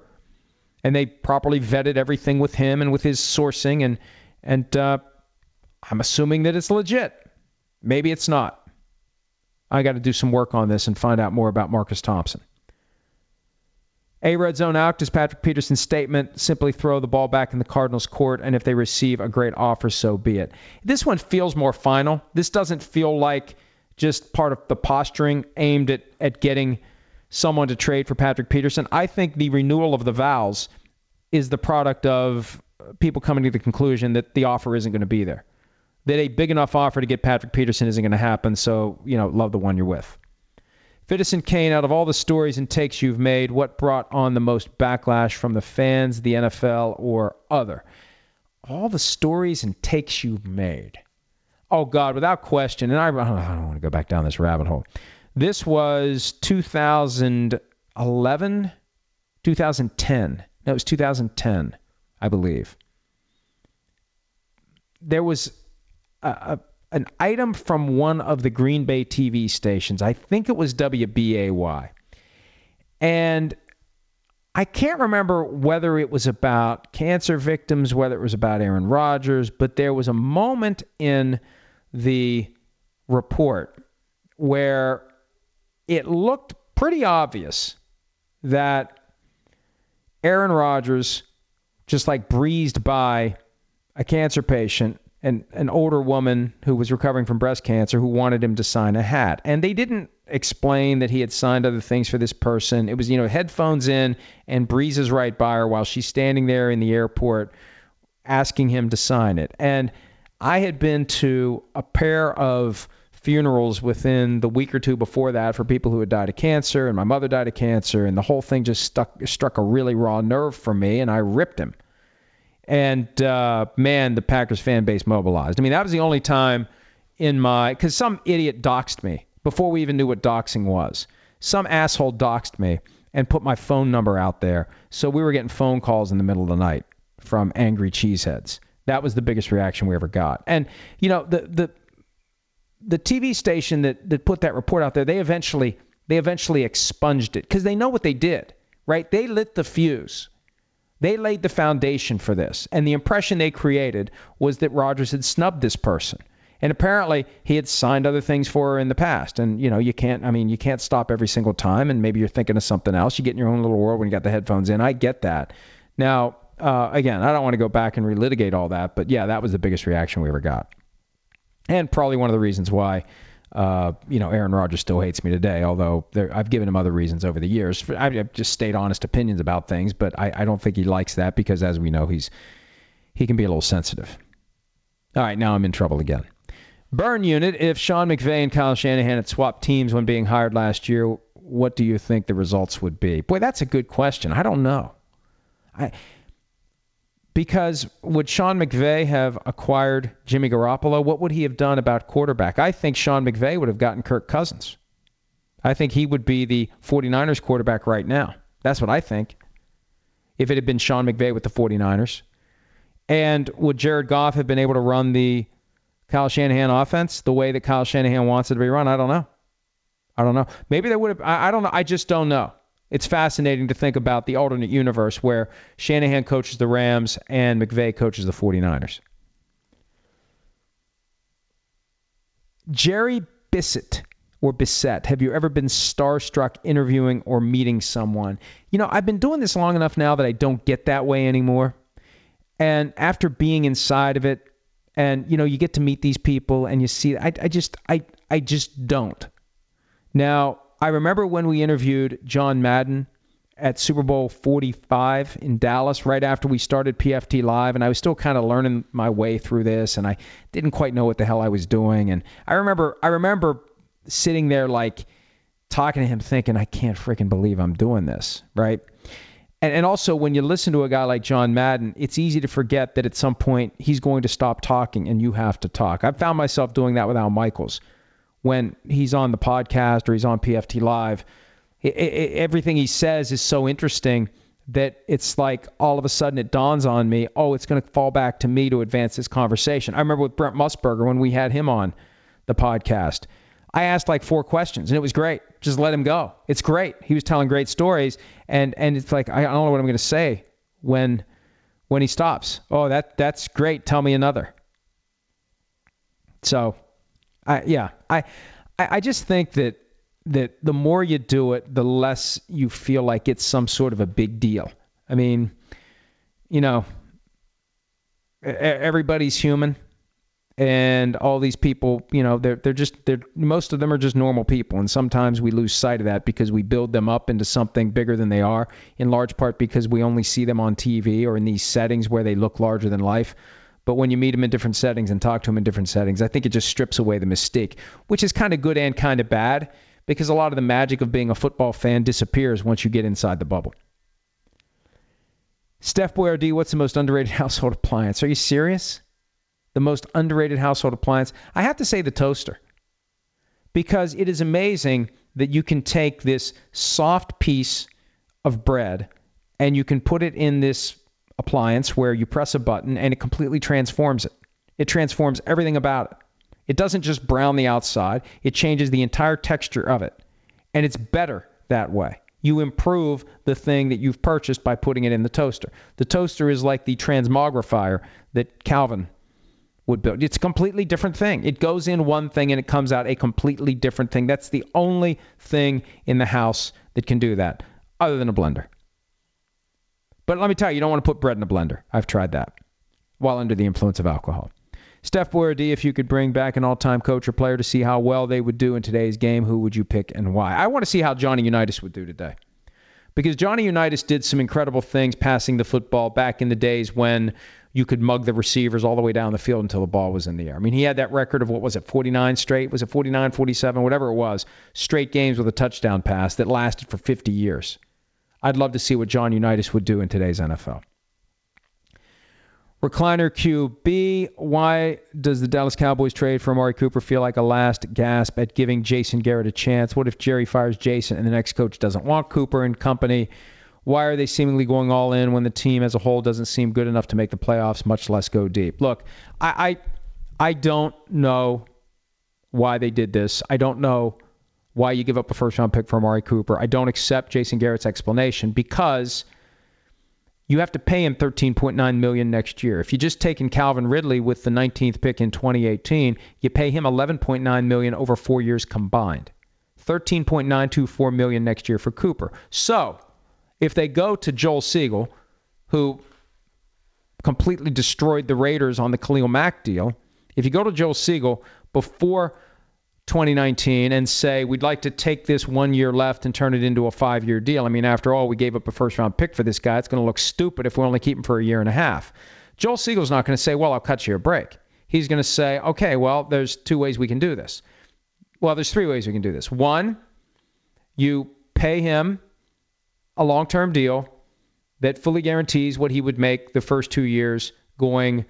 Speaker 2: and they properly vetted everything with him and with his sourcing and and uh, I'm assuming that it's legit. Maybe it's not. I got to do some work on this and find out more about Marcus Thompson. A red zone out. Does Patrick Peterson's statement simply throw the ball back in the Cardinals' court, and if they receive a great offer, so be it. This one feels more final. This doesn't feel like just part of the posturing aimed at, at getting someone to trade for Patrick Peterson. I think the renewal of the vows is the product of people coming to the conclusion that the offer isn't going to be there. That a big enough offer to get Patrick Peterson isn't going to happen, so, you know, love the one you're with. Citizen Kane, out of all the stories and takes you've made, what brought on the most backlash from the fans, the NFL, or other? All the stories and takes you've made. Oh, God, without question, and I, I don't want to go back down this rabbit hole. This was 2011, 2010. No, it was 2010, I believe. There was a, a an item from one of the Green Bay TV stations. I think it was WBAY. And I can't remember whether it was about cancer victims, whether it was about Aaron Rodgers, but there was a moment in the report where it looked pretty obvious that Aaron Rodgers just like breezed by a cancer patient an, an older woman who was recovering from breast cancer who wanted him to sign a hat. And they didn't explain that he had signed other things for this person. It was, you know, headphones in and breezes right by her while she's standing there in the airport asking him to sign it. And I had been to a pair of funerals within the week or two before that for people who had died of cancer, and my mother died of cancer, and the whole thing just stuck struck a really raw nerve for me, and I ripped him. And uh, man, the Packers fan base mobilized. I mean, that was the only time in my because some idiot doxed me before we even knew what doxing was. Some asshole doxed me and put my phone number out there, so we were getting phone calls in the middle of the night from angry cheeseheads. That was the biggest reaction we ever got. And you know, the the the TV station that that put that report out there, they eventually they eventually expunged it because they know what they did, right? They lit the fuse. They laid the foundation for this, and the impression they created was that Rodgers had snubbed this person. And apparently, he had signed other things for her in the past. And you know, you can't. I mean, you can't stop every single time. And maybe you're thinking of something else. You get in your own little world when you got the headphones in. I get that. Now, uh, again, I don't want to go back and relitigate all that, but yeah, that was the biggest reaction we ever got, and probably one of the reasons why. Uh, you know, Aaron Rodgers still hates me today, although there, I've given him other reasons over the years. I've just stayed honest opinions about things, but I, I don't think he likes that because, as we know, he's he can be a little sensitive. All right, now I'm in trouble again. Burn unit, if Sean McVay and Kyle Shanahan had swapped teams when being hired last year, what do you think the results would be? Boy, that's a good question. I don't know. I because would Sean McVay have acquired Jimmy Garoppolo? What would he have done about quarterback? I think Sean McVay would have gotten Kirk Cousins. I think he would be the 49ers quarterback right now. That's what I think. If it had been Sean McVay with the 49ers. And would Jared Goff have been able to run the Kyle Shanahan offense the way that Kyle Shanahan wants it to be run? I don't know. I don't know. Maybe they would have. I, I don't know. I just don't know. It's fascinating to think about the alternate universe where Shanahan coaches the Rams and McVay coaches the 49ers. Jerry Bissett or Bissett, have you ever been starstruck interviewing or meeting someone? You know, I've been doing this long enough now that I don't get that way anymore. And after being inside of it, and you know, you get to meet these people and you see, I, I just, I, I just don't. Now, I remember when we interviewed John Madden at Super Bowl 45 in Dallas right after we started PFT Live, and I was still kind of learning my way through this, and I didn't quite know what the hell I was doing. And I remember, I remember sitting there like talking to him, thinking, I can't freaking believe I'm doing this, right? And, and also, when you listen to a guy like John Madden, it's easy to forget that at some point he's going to stop talking and you have to talk. I've found myself doing that with Al Michaels when he's on the podcast or he's on PFT Live. It, it, everything he says is so interesting that it's like all of a sudden it dawns on me, oh, it's going to fall back to me to advance this conversation. I remember with Brent Musburger when we had him on the podcast. I asked like four questions and it was great. Just let him go. It's great. He was telling great stories and and it's like I don't know what I'm going to say when when he stops. Oh, that that's great. Tell me another. So I yeah, I I just think that that the more you do it, the less you feel like it's some sort of a big deal. I mean, you know, everybody's human and all these people, you know, they're they're just they're most of them are just normal people, and sometimes we lose sight of that because we build them up into something bigger than they are, in large part because we only see them on TV or in these settings where they look larger than life. But when you meet them in different settings and talk to them in different settings, I think it just strips away the mystique, which is kind of good and kind of bad because a lot of the magic of being a football fan disappears once you get inside the bubble. Steph Boyardee, what's the most underrated household appliance? Are you serious? The most underrated household appliance? I have to say the toaster. Because it is amazing that you can take this soft piece of bread and you can put it in this appliance where you press a button and it completely transforms it. It transforms everything about it. It doesn't just brown the outside, it changes the entire texture of it. And it's better that way. You improve the thing that you've purchased by putting it in the toaster. The toaster is like the transmogrifier that Calvin would build. It's a completely different thing. It goes in one thing and it comes out a completely different thing. That's the only thing in the house that can do that, other than a blender. But let me tell you, you don't want to put bread in a blender. I've tried that while under the influence of alcohol. Steph Boyardee, if you could bring back an all-time coach or player to see how well they would do in today's game, who would you pick and why? I want to see how Johnny Unitas would do today. Because Johnny Unitas did some incredible things passing the football back in the days when you could mug the receivers all the way down the field until the ball was in the air. I mean, he had that record of what was it, 49 straight? Was it 49, 47, whatever it was, straight games with a touchdown pass that lasted for 50 years. I'd love to see what John Unitas would do in today's NFL. Recliner QB, why does the Dallas Cowboys trade for Amari Cooper feel like a last gasp at giving Jason Garrett a chance? What if Jerry fires Jason and the next coach doesn't want Cooper and company? Why are they seemingly going all in when the team as a whole doesn't seem good enough to make the playoffs, much less go deep? Look, I I, I don't know why they did this. I don't know why you give up a first round pick for Amari Cooper. I don't accept Jason Garrett's explanation because you have to pay him 13.9 million next year. If you just taken Calvin Ridley with the 19th pick in 2018, you pay him 11.9 million over 4 years combined. 13.924 million next year for Cooper. So, if they go to Joel Segal, who completely destroyed the Raiders on the Khalil Mack deal, if you go to Joel Segal before 2019 and say we'd like to take this one year left and turn it into a five year deal. I mean, after all, we gave up a first round pick for this guy. It's going to look stupid if we only keep him for a year and a half. Joel Segal's not going to say, well, I'll cut you a break. He's going to say, okay, well, there's two ways we can do this. Well, there's three ways we can do this. One, you pay him a long term deal that fully guarantees what he would make the first two years going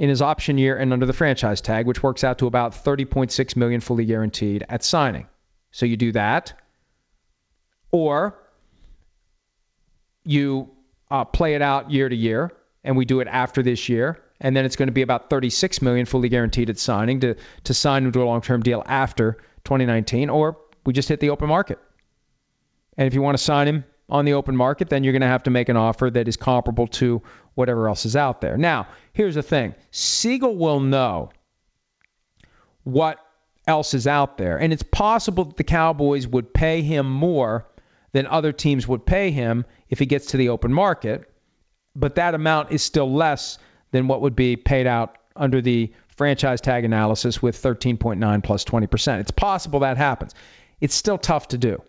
Speaker 2: in his option year and under the franchise tag, which works out to about 30.6 million fully guaranteed at signing. So you do that, or you uh, play it out year to year, and we do it after this year, and then it's going to be about 36 million fully guaranteed at signing to to sign into a long-term deal after 2019, or we just hit the open market. And if you want to sign him on the open market, then you're going to have to make an offer that is comparable to whatever else is out there. Now, here's the thing Segal will know what else is out there. And it's possible that the Cowboys would pay him more than other teams would pay him if he gets to the open market. But that amount is still less than what would be paid out under the franchise tag analysis with 13.9 plus 20%. It's possible that happens. It's still tough to do.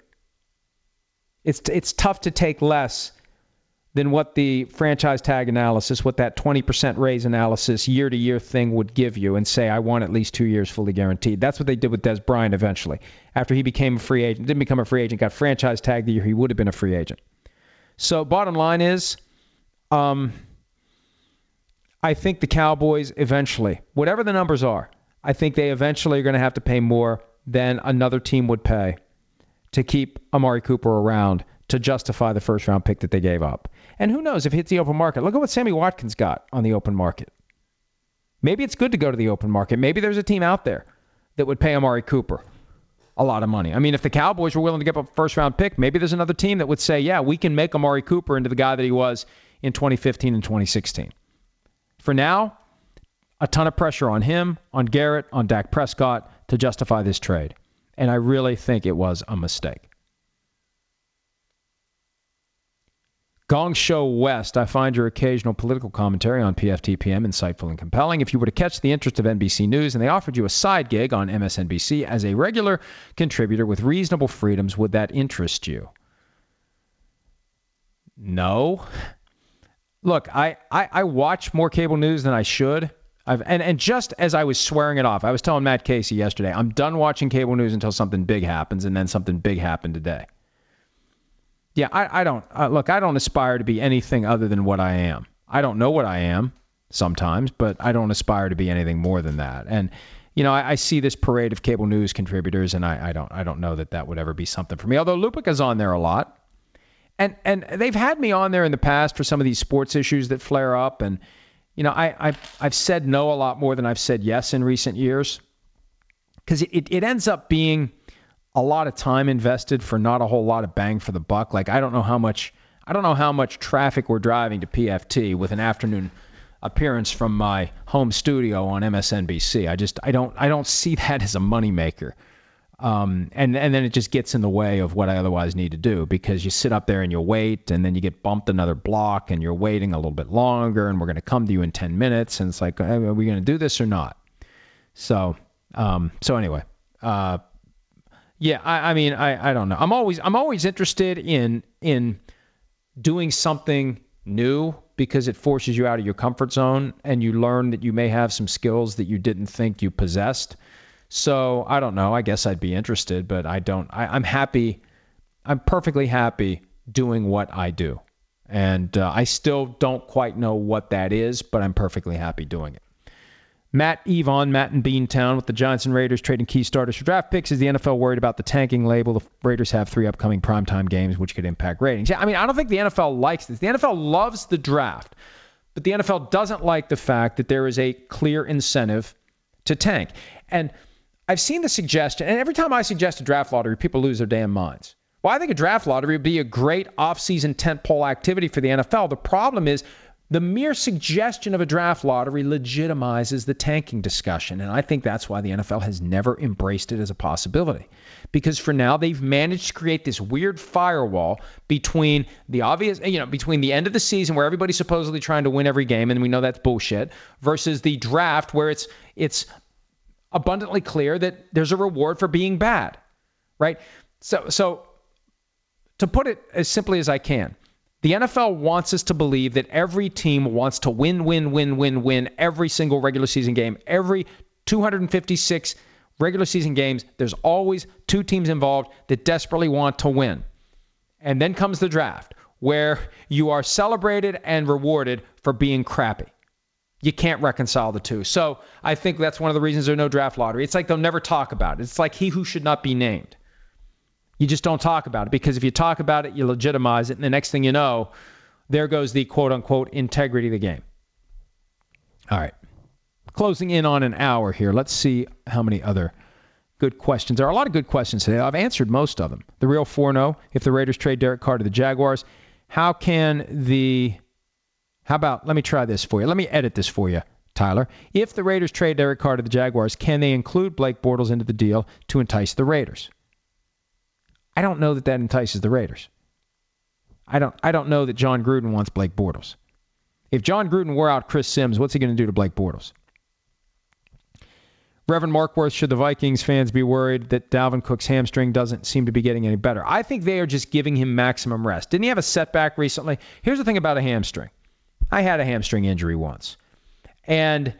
Speaker 2: It's, it's tough to take less than what the franchise tag analysis, what that 20% raise analysis year to year thing would give you and say, I want at least two years fully guaranteed. That's what they did with Dez Bryant eventually. After he became a free agent, didn't become a free agent, got franchise tagged the year he would have been a free agent. So, bottom line is, um, I think the Cowboys eventually, whatever the numbers are, I think they eventually are going to have to pay more than another team would pay to keep Amari Cooper around to justify the first round pick that they gave up. And who knows if it hits the open market? Look at what Sammy Watkins got on the open market. Maybe it's good to go to the open market. Maybe there's a team out there that would pay Amari Cooper a lot of money. I mean, if the Cowboys were willing to give up a first round pick, maybe there's another team that would say, yeah, we can make Amari Cooper into the guy that he was in 2015 and 2016. For now, a ton of pressure on him, on Garrett, on Dak Prescott to justify this trade. And I really think it was a mistake. Gong Show West, I find your occasional political commentary on PFTPM insightful and compelling. If you were to catch the interest of NBC News and they offered you a side gig on MSNBC as a regular contributor with reasonable freedoms, would that interest you? No. Look, I, I, I watch more cable news than I should. I've, and, and just as I was swearing it off, I was telling Matt Casey yesterday, I'm done watching cable news until something big happens, and then something big happened today. Yeah, I, I don't uh, look. I don't aspire to be anything other than what I am. I don't know what I am sometimes, but I don't aspire to be anything more than that. And you know, I, I see this parade of cable news contributors, and I, I don't I don't know that that would ever be something for me. Although Lupica's on there a lot, and and they've had me on there in the past for some of these sports issues that flare up, and you know, I I've, I've said no a lot more than I've said yes in recent years, because it, it ends up being a lot of time invested for not a whole lot of bang for the buck. Like I don't know how much I don't know how much traffic we're driving to PFT with an afternoon appearance from my home studio on MSNBC. I just I don't I don't see that as a moneymaker. Um, and and then it just gets in the way of what I otherwise need to do because you sit up there and you wait and then you get bumped another block and you're waiting a little bit longer and we're going to come to you in 10 minutes and it's like hey, are we going to do this or not? So um, so anyway, uh, yeah, I, I mean, I, I don't know. I'm always I'm always interested in in doing something new because it forces you out of your comfort zone and you learn that you may have some skills that you didn't think you possessed. So I don't know. I guess I'd be interested, but I don't. I, I'm happy. I'm perfectly happy doing what I do, and uh, I still don't quite know what that is, but I'm perfectly happy doing it. Matt Evon, Matt in Beantown with the Giants and Raiders trading key starters for draft picks. Is the NFL worried about the tanking label? The Raiders have three upcoming primetime games, which could impact ratings. Yeah, I mean, I don't think the NFL likes this. The NFL loves the draft, but the NFL doesn't like the fact that there is a clear incentive to tank. And I've seen the suggestion, and every time I suggest a draft lottery, people lose their damn minds. Well, I think a draft lottery would be a great off-season tentpole activity for the NFL. The problem is the mere suggestion of a draft lottery legitimizes the tanking discussion. And I think that's why the NFL has never embraced it as a possibility. Because for now, they've managed to create this weird firewall between the obvious, you know, between the end of the season where everybody's supposedly trying to win every game, and we know that's bullshit, versus the draft where it's it's abundantly clear that there's a reward for being bad. Right? So so to put it as simply as I can, the NFL wants us to believe that every team wants to win, win, win, win, win every single regular season game. Every 256 regular season games, there's always two teams involved that desperately want to win. And then comes the draft, where you are celebrated and rewarded for being crappy. You can't reconcile the two. So I think that's one of the reasons there's no draft lottery. It's like they'll never talk about it. It's like he who should not be named. You just don't talk about it because if you talk about it, you legitimize it. And the next thing you know, there goes the quote unquote integrity of the game. All right. Closing in on an hour here. Let's see how many other good questions. There are a lot of good questions today. I've answered most of them. The real 4 0, if the Raiders trade Derek Carr to the Jaguars, how can the. How about, let me try this for you. Let me edit this for you, Tyler. If the Raiders trade Derek Carr to the Jaguars, can they include Blake Bortles into the deal to entice the Raiders? I don't know that that entices the Raiders. I don't I don't know that Jon Gruden wants Blake Bortles. If Jon Gruden wore out Chris Sims, what's he going to do to Blake Bortles? Reverend Markworth, should the Vikings fans be worried that Dalvin Cook's hamstring doesn't seem to be getting any better? I think they are just giving him maximum rest. Didn't he have a setback recently? Here's the thing about a hamstring. I had a hamstring injury once. And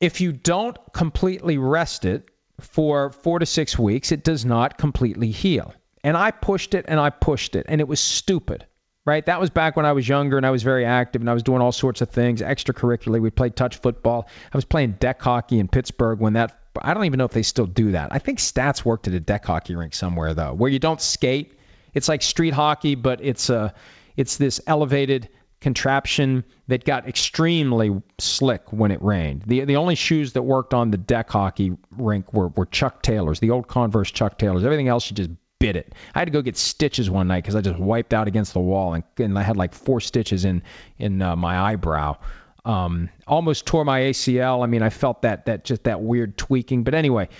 Speaker 2: if you don't completely rest it, for four to six weeks, it does not completely heal. And I pushed it and I pushed it, and it was stupid, right? That was back when I was younger and I was very active and I was doing all sorts of things extracurricularly. We played touch football. I was playing deck hockey in Pittsburgh when that. I don't even know if they still do that. I think Stats worked at a deck hockey rink somewhere though, where you don't skate. It's like street hockey, but it's a, it's this elevated contraption that got extremely slick when it rained. The the only shoes that worked on the deck hockey rink were, were Chuck Taylors, the old Converse Chuck Taylors. Everything else you just bit it. I had to go get stitches one night because I just wiped out against the wall and, and I had like four stitches in in uh, my eyebrow. Um, almost tore my ACL. I mean, I felt that that just that weird tweaking. But anyway,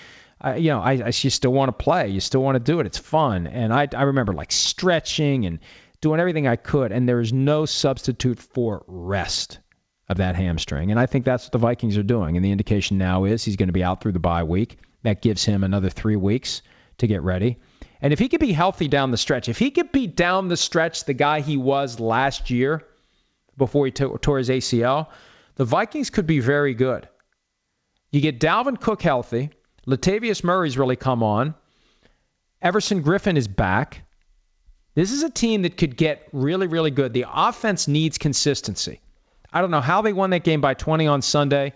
Speaker 2: I, you know, I, I you still want to play. You still want to do it. It's fun. And I I remember like stretching and doing everything I could, and there is no substitute for rest of that hamstring. And I think that's what the Vikings are doing. And the indication now is he's going to be out through the bye week. That gives him another three weeks to get ready. And if he could be healthy down the stretch, if he could be down the stretch the guy he was last year before he t- tore his ACL, the Vikings could be very good. You get Dalvin Cook healthy. Latavius Murray's really come on. Everson Griffen is back. This is a team that could get really, really good. The offense needs consistency. I don't know how they won that game by 20 on Sunday.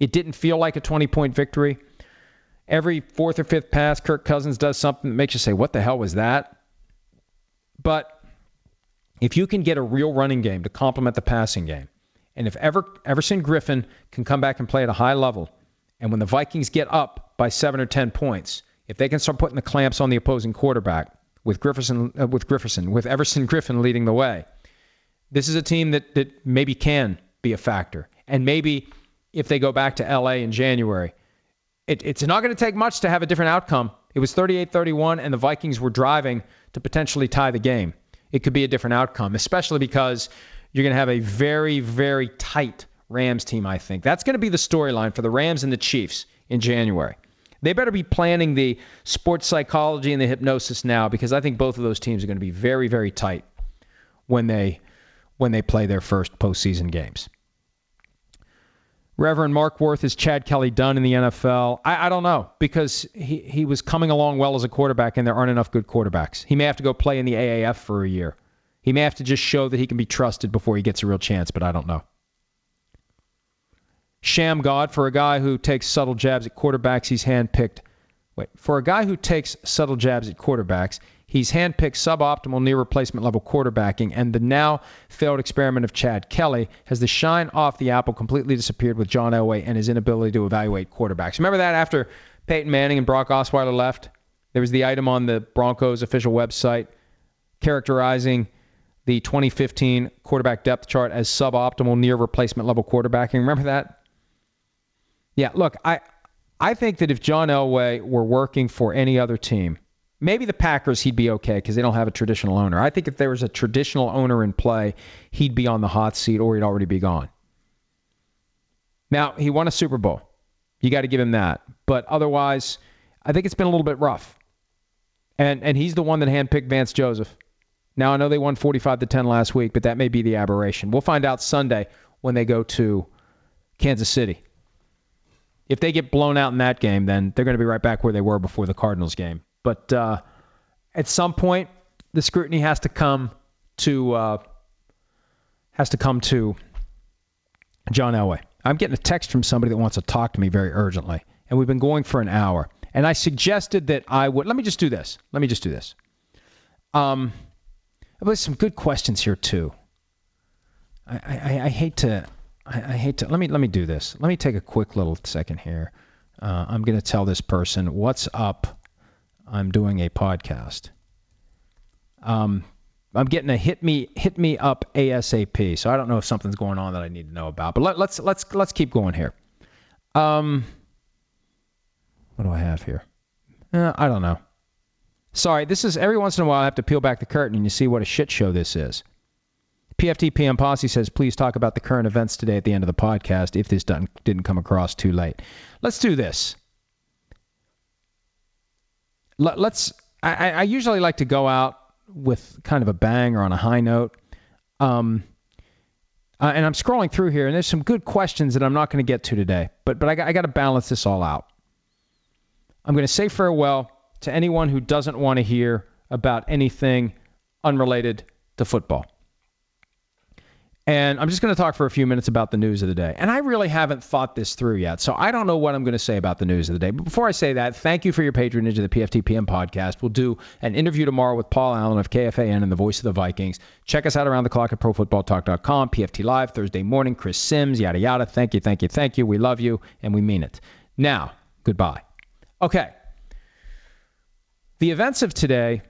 Speaker 2: It didn't feel like a 20 point victory. Every fourth or fifth pass, Kirk Cousins does something that makes you say, What the hell was that? But if you can get a real running game to complement the passing game, and if Ever, Everson Griffen can come back and play at a high level, and when the Vikings get up by seven or 10 points, if they can start putting the clamps on the opposing quarterback, with Grifferson, uh, with Grifferson, with Everson Griffen leading the way. This is a team that that maybe can be a factor, and maybe if they go back to LA in January, it, it's not going to take much to have a different outcome. It was 38-31, and the Vikings were driving to potentially tie the game. It could be a different outcome, especially because you're going to have a very, very tight Rams team. I think that's going to be the storyline for the Rams and the Chiefs in January. They better be planning the sports psychology and the hypnosis now because I think both of those teams are going to be very, very tight when they when they play their first postseason games. Reverend Mark Worth is Chad Kelly done in the NFL? I, I, don't know because he, he was coming along well as a quarterback and there aren't enough good quarterbacks. He may have to go play in the AAF for a year. He may have to just show that he can be trusted before he gets a real chance, but I don't know. Sham God for a guy who takes subtle jabs at quarterbacks. He's handpicked. Wait, for a guy who takes subtle jabs at quarterbacks, he's handpicked suboptimal near replacement level quarterbacking, and the now failed experiment of Chad Kelly has the shine off the apple completely disappeared with John Elway and his inability to evaluate quarterbacks. Remember that after Peyton Manning and Brock Osweiler left? There was the item on the Broncos official website characterizing the 2015 quarterback depth chart as suboptimal near replacement level quarterbacking. Remember that? Yeah, look, I I think that if John Elway were working for any other team, maybe the Packers he'd be okay because they don't have a traditional owner. I think if there was a traditional owner in play, he'd be on the hot seat or he'd already be gone. Now, he won a Super Bowl. You got to give him that. But otherwise, I think it's been a little bit rough. And and he's the one that handpicked Vance Joseph. Now I know they won 45 to 10 last week, but that may be the aberration. We'll find out Sunday when they go to Kansas City. If they get blown out in that game, then they're going to be right back where they were before the Cardinals game. But uh, at some point, the scrutiny has to come to uh, has to come to John Elway. I'm getting a text from somebody that wants to talk to me very urgently, and we've been going for an hour. And I suggested that I would. Let me just do this. Let me just do this. Um, there's some good questions here too. I, I, I hate to I, I, hate to let me let me do this. Let me take a quick little second here. Uh, I'm going to tell this person what's up. I'm doing a podcast. Um, I'm getting a hit me hit me up ASAP. So I don't know if something's going on that I need to know about. But let, let's let's let's keep going here. Um, what do I have here? Uh, I don't know. Sorry, this is every once in a while I have to peel back the curtain and you see what a shit show this is. PFT PM Posse says, please talk about the current events today at the end of the podcast if this didn't come across too late. Let's do this. Let, us I, I, usually like to go out with kind of a bang or on a high note. Um, uh, and I'm scrolling through here, and there's some good questions that I'm not going to get to today, but but I, I got to balance this all out. I'm going to say farewell to anyone who doesn't want to hear about anything unrelated to football. And I'm just going to talk for a few minutes about the news of the day. And I really haven't thought this through yet, so I don't know what I'm going to say about the news of the day. But before I say that, thank you for your patronage of the PFTPM podcast. We'll do an interview tomorrow with Paul Allen of KFAN and the voice of the Vikings. Check us out around the clock at ProFootballTalk.com, PFT Live Thursday morning, Chris Sims, yada, yada. Thank you, thank you, thank you. We love you, and we mean it. Now, goodbye. Okay, the events of today,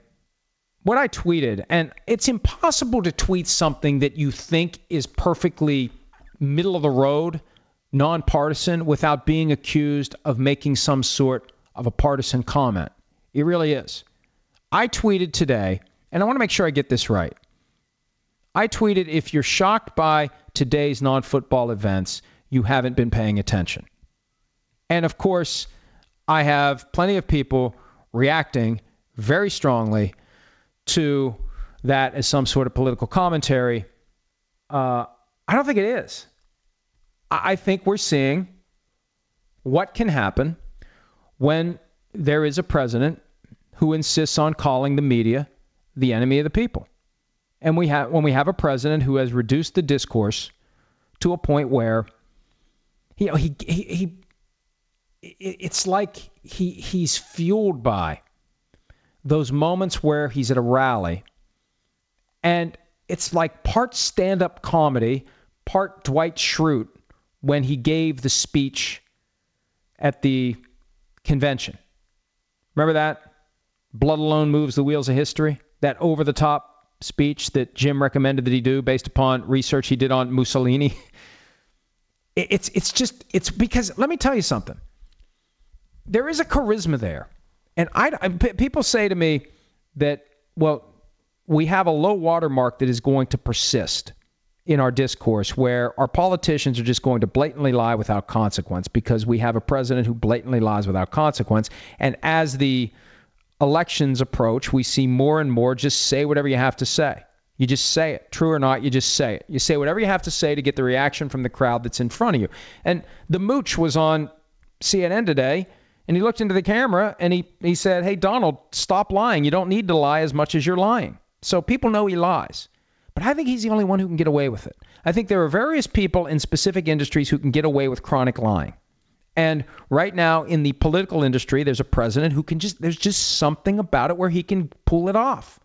Speaker 2: what I tweeted, and it's impossible to tweet something that you think is perfectly middle of the road, nonpartisan, without being accused of making some sort of a partisan comment. It really is. I tweeted today, and I want to make sure I get this right. I tweeted if you're shocked by today's non football events, you haven't been paying attention. And of course, I have plenty of people reacting very strongly to that as some sort of political commentary. Uh, I don't think it is. I think we're seeing what can happen when there is a president who insists on calling the media the enemy of the people. And we have when we have a president who has reduced the discourse to a point where you know he he, he it's like he he's fueled by those moments where he's at a rally and it's like part stand up comedy, part Dwight Schrute when he gave the speech at the convention. Remember that? Blood alone moves the wheels of history? That over the top speech that Jim recommended that he do based upon research he did on Mussolini? It's, it's just, it's because, let me tell you something there is a charisma there. And I, people say to me that, well, we have a low watermark that is going to persist in our discourse where our politicians are just going to blatantly lie without consequence because we have a president who blatantly lies without consequence. And as the elections approach, we see more and more just say whatever you have to say. You just say it. True or not, you just say it. You say whatever you have to say to get the reaction from the crowd that's in front of you. And the mooch was on CNN today and he looked into the camera and he, he said, Hey, Donald, stop lying. You don't need to lie as much as you're lying. So people know he lies. But I think he's the only one who can get away with it. I think there are various people in specific industries who can get away with chronic lying. And right now in the political industry, there's a president who can just, there's just something about it where he can pull it off,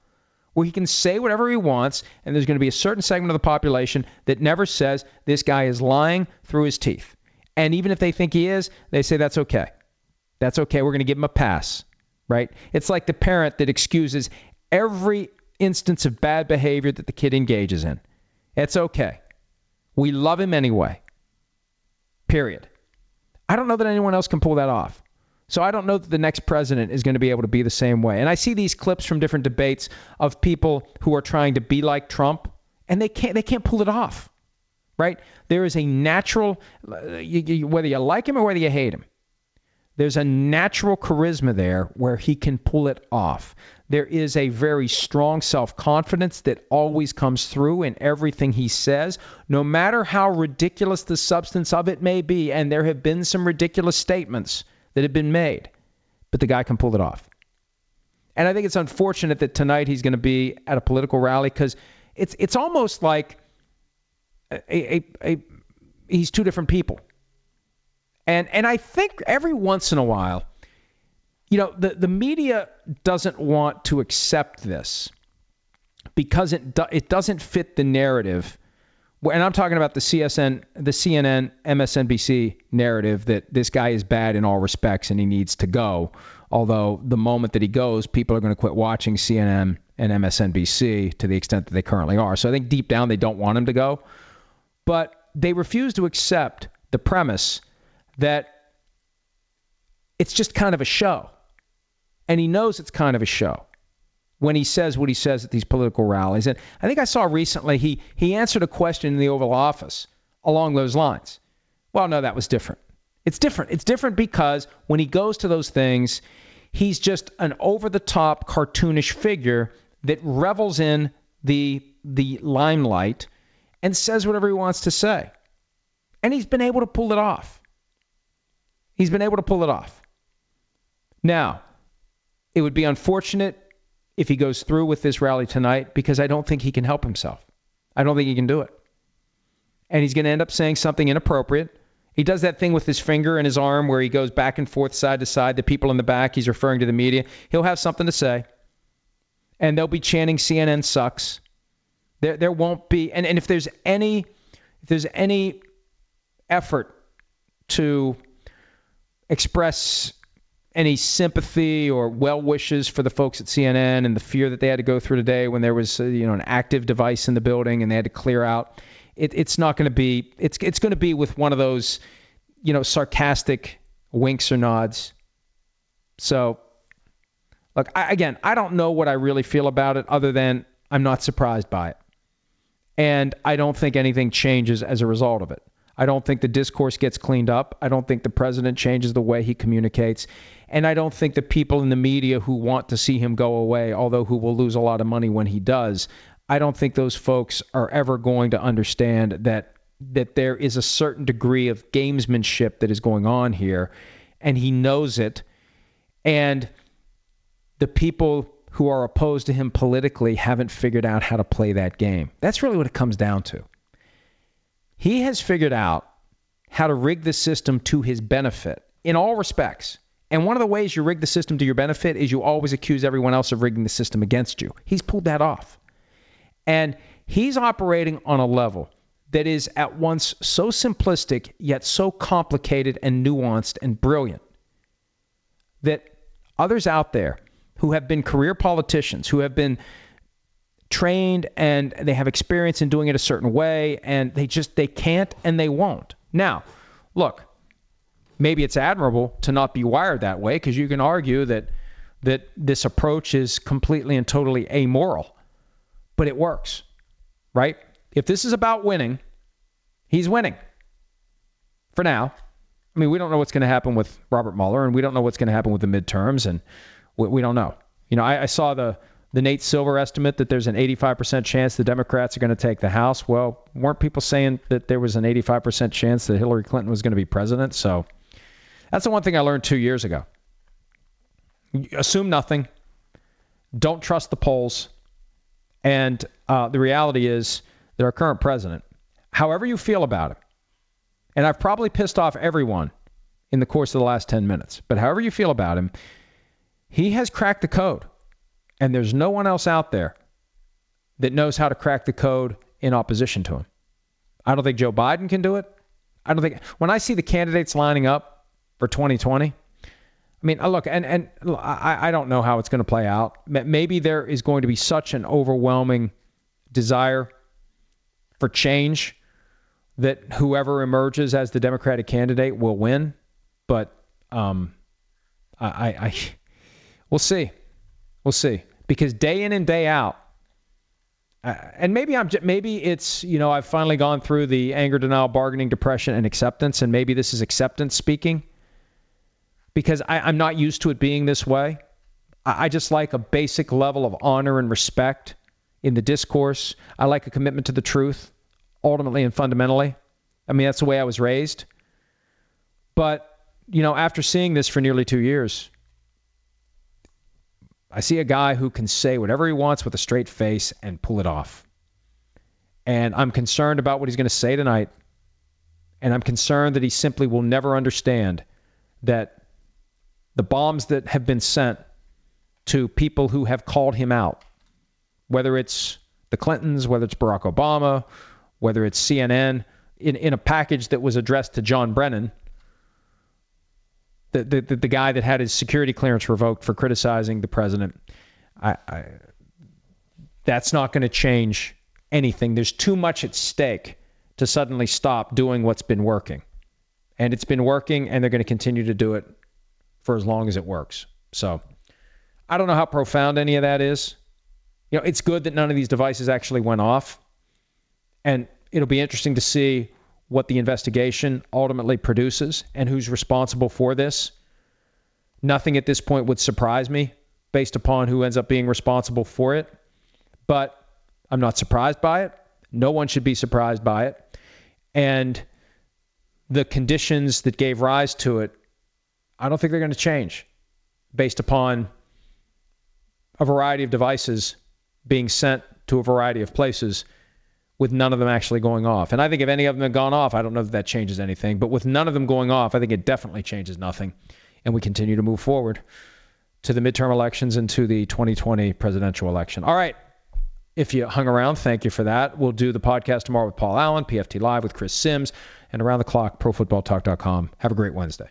Speaker 2: where he can say whatever he wants, and there's going to be a certain segment of the population that never says this guy is lying through his teeth. And even if they think he is, they say that's okay. That's okay. We're going to give him a pass, right? It's like the parent that excuses every instance of bad behavior that the kid engages in. It's okay. We love him anyway. Period. I don't know that anyone else can pull that off. So I don't know that the next president is going to be able to be the same way. And I see these clips from different debates of people who are trying to be like Trump, and they can't they can't pull it off. Right? There is a natural, uh, whether you like him or whether you hate him, there's a natural charisma there where he can pull it off. There is a very strong self confidence that always comes through in everything he says, no matter how ridiculous the substance of it may be. And there have been some ridiculous statements that have been made, but the guy can pull it off. And I think it's unfortunate that tonight he's going to be at a political rally because it's it's almost like a, a, a, he's two different people. And and I think every once in a while you know, the, the media doesn't want to accept this because it do, it doesn't fit the narrative. And I'm talking about the CSN, the CNN, MSNBC narrative that this guy is bad in all respects and he needs to go. Although the moment that he goes, people are going to quit watching CNN and MSNBC to the extent that they currently are. So I think deep down they don't want him to go. But they refuse to accept the premise that it's just kind of a show and he knows it's kind of a show when he says what he says at these political rallies. And I think I saw recently he he answered a question in the Oval Office along those lines. Well, no, that was different. It's different. It's different because when he goes to those things, he's just an over-the-top cartoonish figure that revels in the the limelight and says whatever he wants to say. And he's been able to pull it off. He's been able to pull it off. Now, it would be unfortunate if he goes through with this rally tonight because I don't think he can help himself. I don't think he can do it. And he's going to end up saying something inappropriate. He does that thing with his finger and his arm where he goes back and forth, side to side. The people in the back, he's referring to the media. He'll have something to say. And they'll be chanting CNN sucks. There, there won't be, and, and if there's any, if there's any effort to express any sympathy or well wishes for the folks at CNN and the fear that they had to go through today when there was uh, you know an active device in the building and they had to clear out. It, it's not going to be. It's it's going to be with one of those you know sarcastic winks or nods. So, look I, again, I don't know what I really feel about it other than I'm not surprised by it, and I don't think anything changes as a result of it. I don't think the discourse gets cleaned up. I don't think the president changes the way he communicates. And I don't think the people in the media who want to see him go away, although who will lose a lot of money when he does, I don't think those folks are ever going to understand that that there is a certain degree of gamesmanship that is going on here and he knows it and the people who are opposed to him politically haven't figured out how to play that game. That's really what it comes down to. He has figured out how to rig the system to his benefit in all respects. And one of the ways you rig the system to your benefit is you always accuse everyone else of rigging the system against you. He's pulled that off. And he's operating on a level that is at once so simplistic yet so complicated and nuanced and brilliant that others out there who have been career politicians, who have been trained and they have experience in doing it a certain way and they just they can't and they won't. Now, look, maybe it's admirable to not be wired that way because you can argue that that this approach is completely and totally amoral, but it works, right? If this is about winning, he's winning for now. I mean, we don't know what's going to happen with Robert Mueller, and we don't know what's going to happen with the midterms, and we, we don't know. You know, I, I saw the the Nate Silver estimate that there's an 85% chance the Democrats are going to take the House. Well, weren't people saying that there was an 85% chance that Hillary Clinton was going to be president? So that's the one thing I learned two years ago. Assume nothing. Don't trust the polls. And uh, the reality is that our current president, however you feel about him, and I've probably pissed off everyone in the course of the last 10 minutes, but however you feel about him, he has cracked the code. And there's no one else out there that knows how to crack the code in opposition to him. I don't think Joe Biden can do it. I don't think when I see the candidates lining up for 2020, I mean, uh, look, and and I, I don't know how it's going to play out. Maybe there is going to be such an overwhelming desire for change that whoever emerges as the Democratic candidate will win. But um, I, I, I we'll see, we'll see, because day in and day out, uh, and maybe I'm maybe it's you know I've finally gone through the anger, denial, bargaining, depression, and acceptance, and maybe this is acceptance speaking because I, am not used to it being this way. I, I just like a basic level of honor and respect in the discourse. I like a commitment to the truth, ultimately and fundamentally. I mean that's the way I was raised. But you know, after seeing this for nearly two years, I see a guy who can say whatever he wants with a straight face and pull it off. And I'm concerned about what he's going to say tonight. And I'm concerned that he simply will never understand that the bombs that have been sent to people who have called him out, whether it's the Clintons, whether it's Barack Obama, whether it's CNN, in, in a package that was addressed to John Brennan, the, the, the guy that had his security clearance revoked for criticizing the president. I, I that's not going to change anything. There's too much at stake to suddenly stop doing what's been working. And it's been working, and they're going to continue to do it for as long as it works. So I don't know how profound any of that is. You know, it's good that none of these devices actually went off. And it'll be interesting to see what the investigation ultimately produces and who's responsible for this. Nothing at this point would surprise me based upon who ends up being responsible for it. But I'm not surprised by it. No one should be surprised by it. And the conditions that gave rise to it, I don't think they're going to change based upon a variety of devices being sent to a variety of places with none of them actually going off. And I think if any of them had gone off, I don't know that that changes anything. But with none of them going off, I think it definitely changes nothing. And we continue to move forward to the midterm elections and to the 2020 presidential election. All right. If you hung around, thank you for that. We'll do the podcast tomorrow with Paul Allen, PFT Live with Chris Simms, and around the clock, profootballtalk.com. Have a great Wednesday.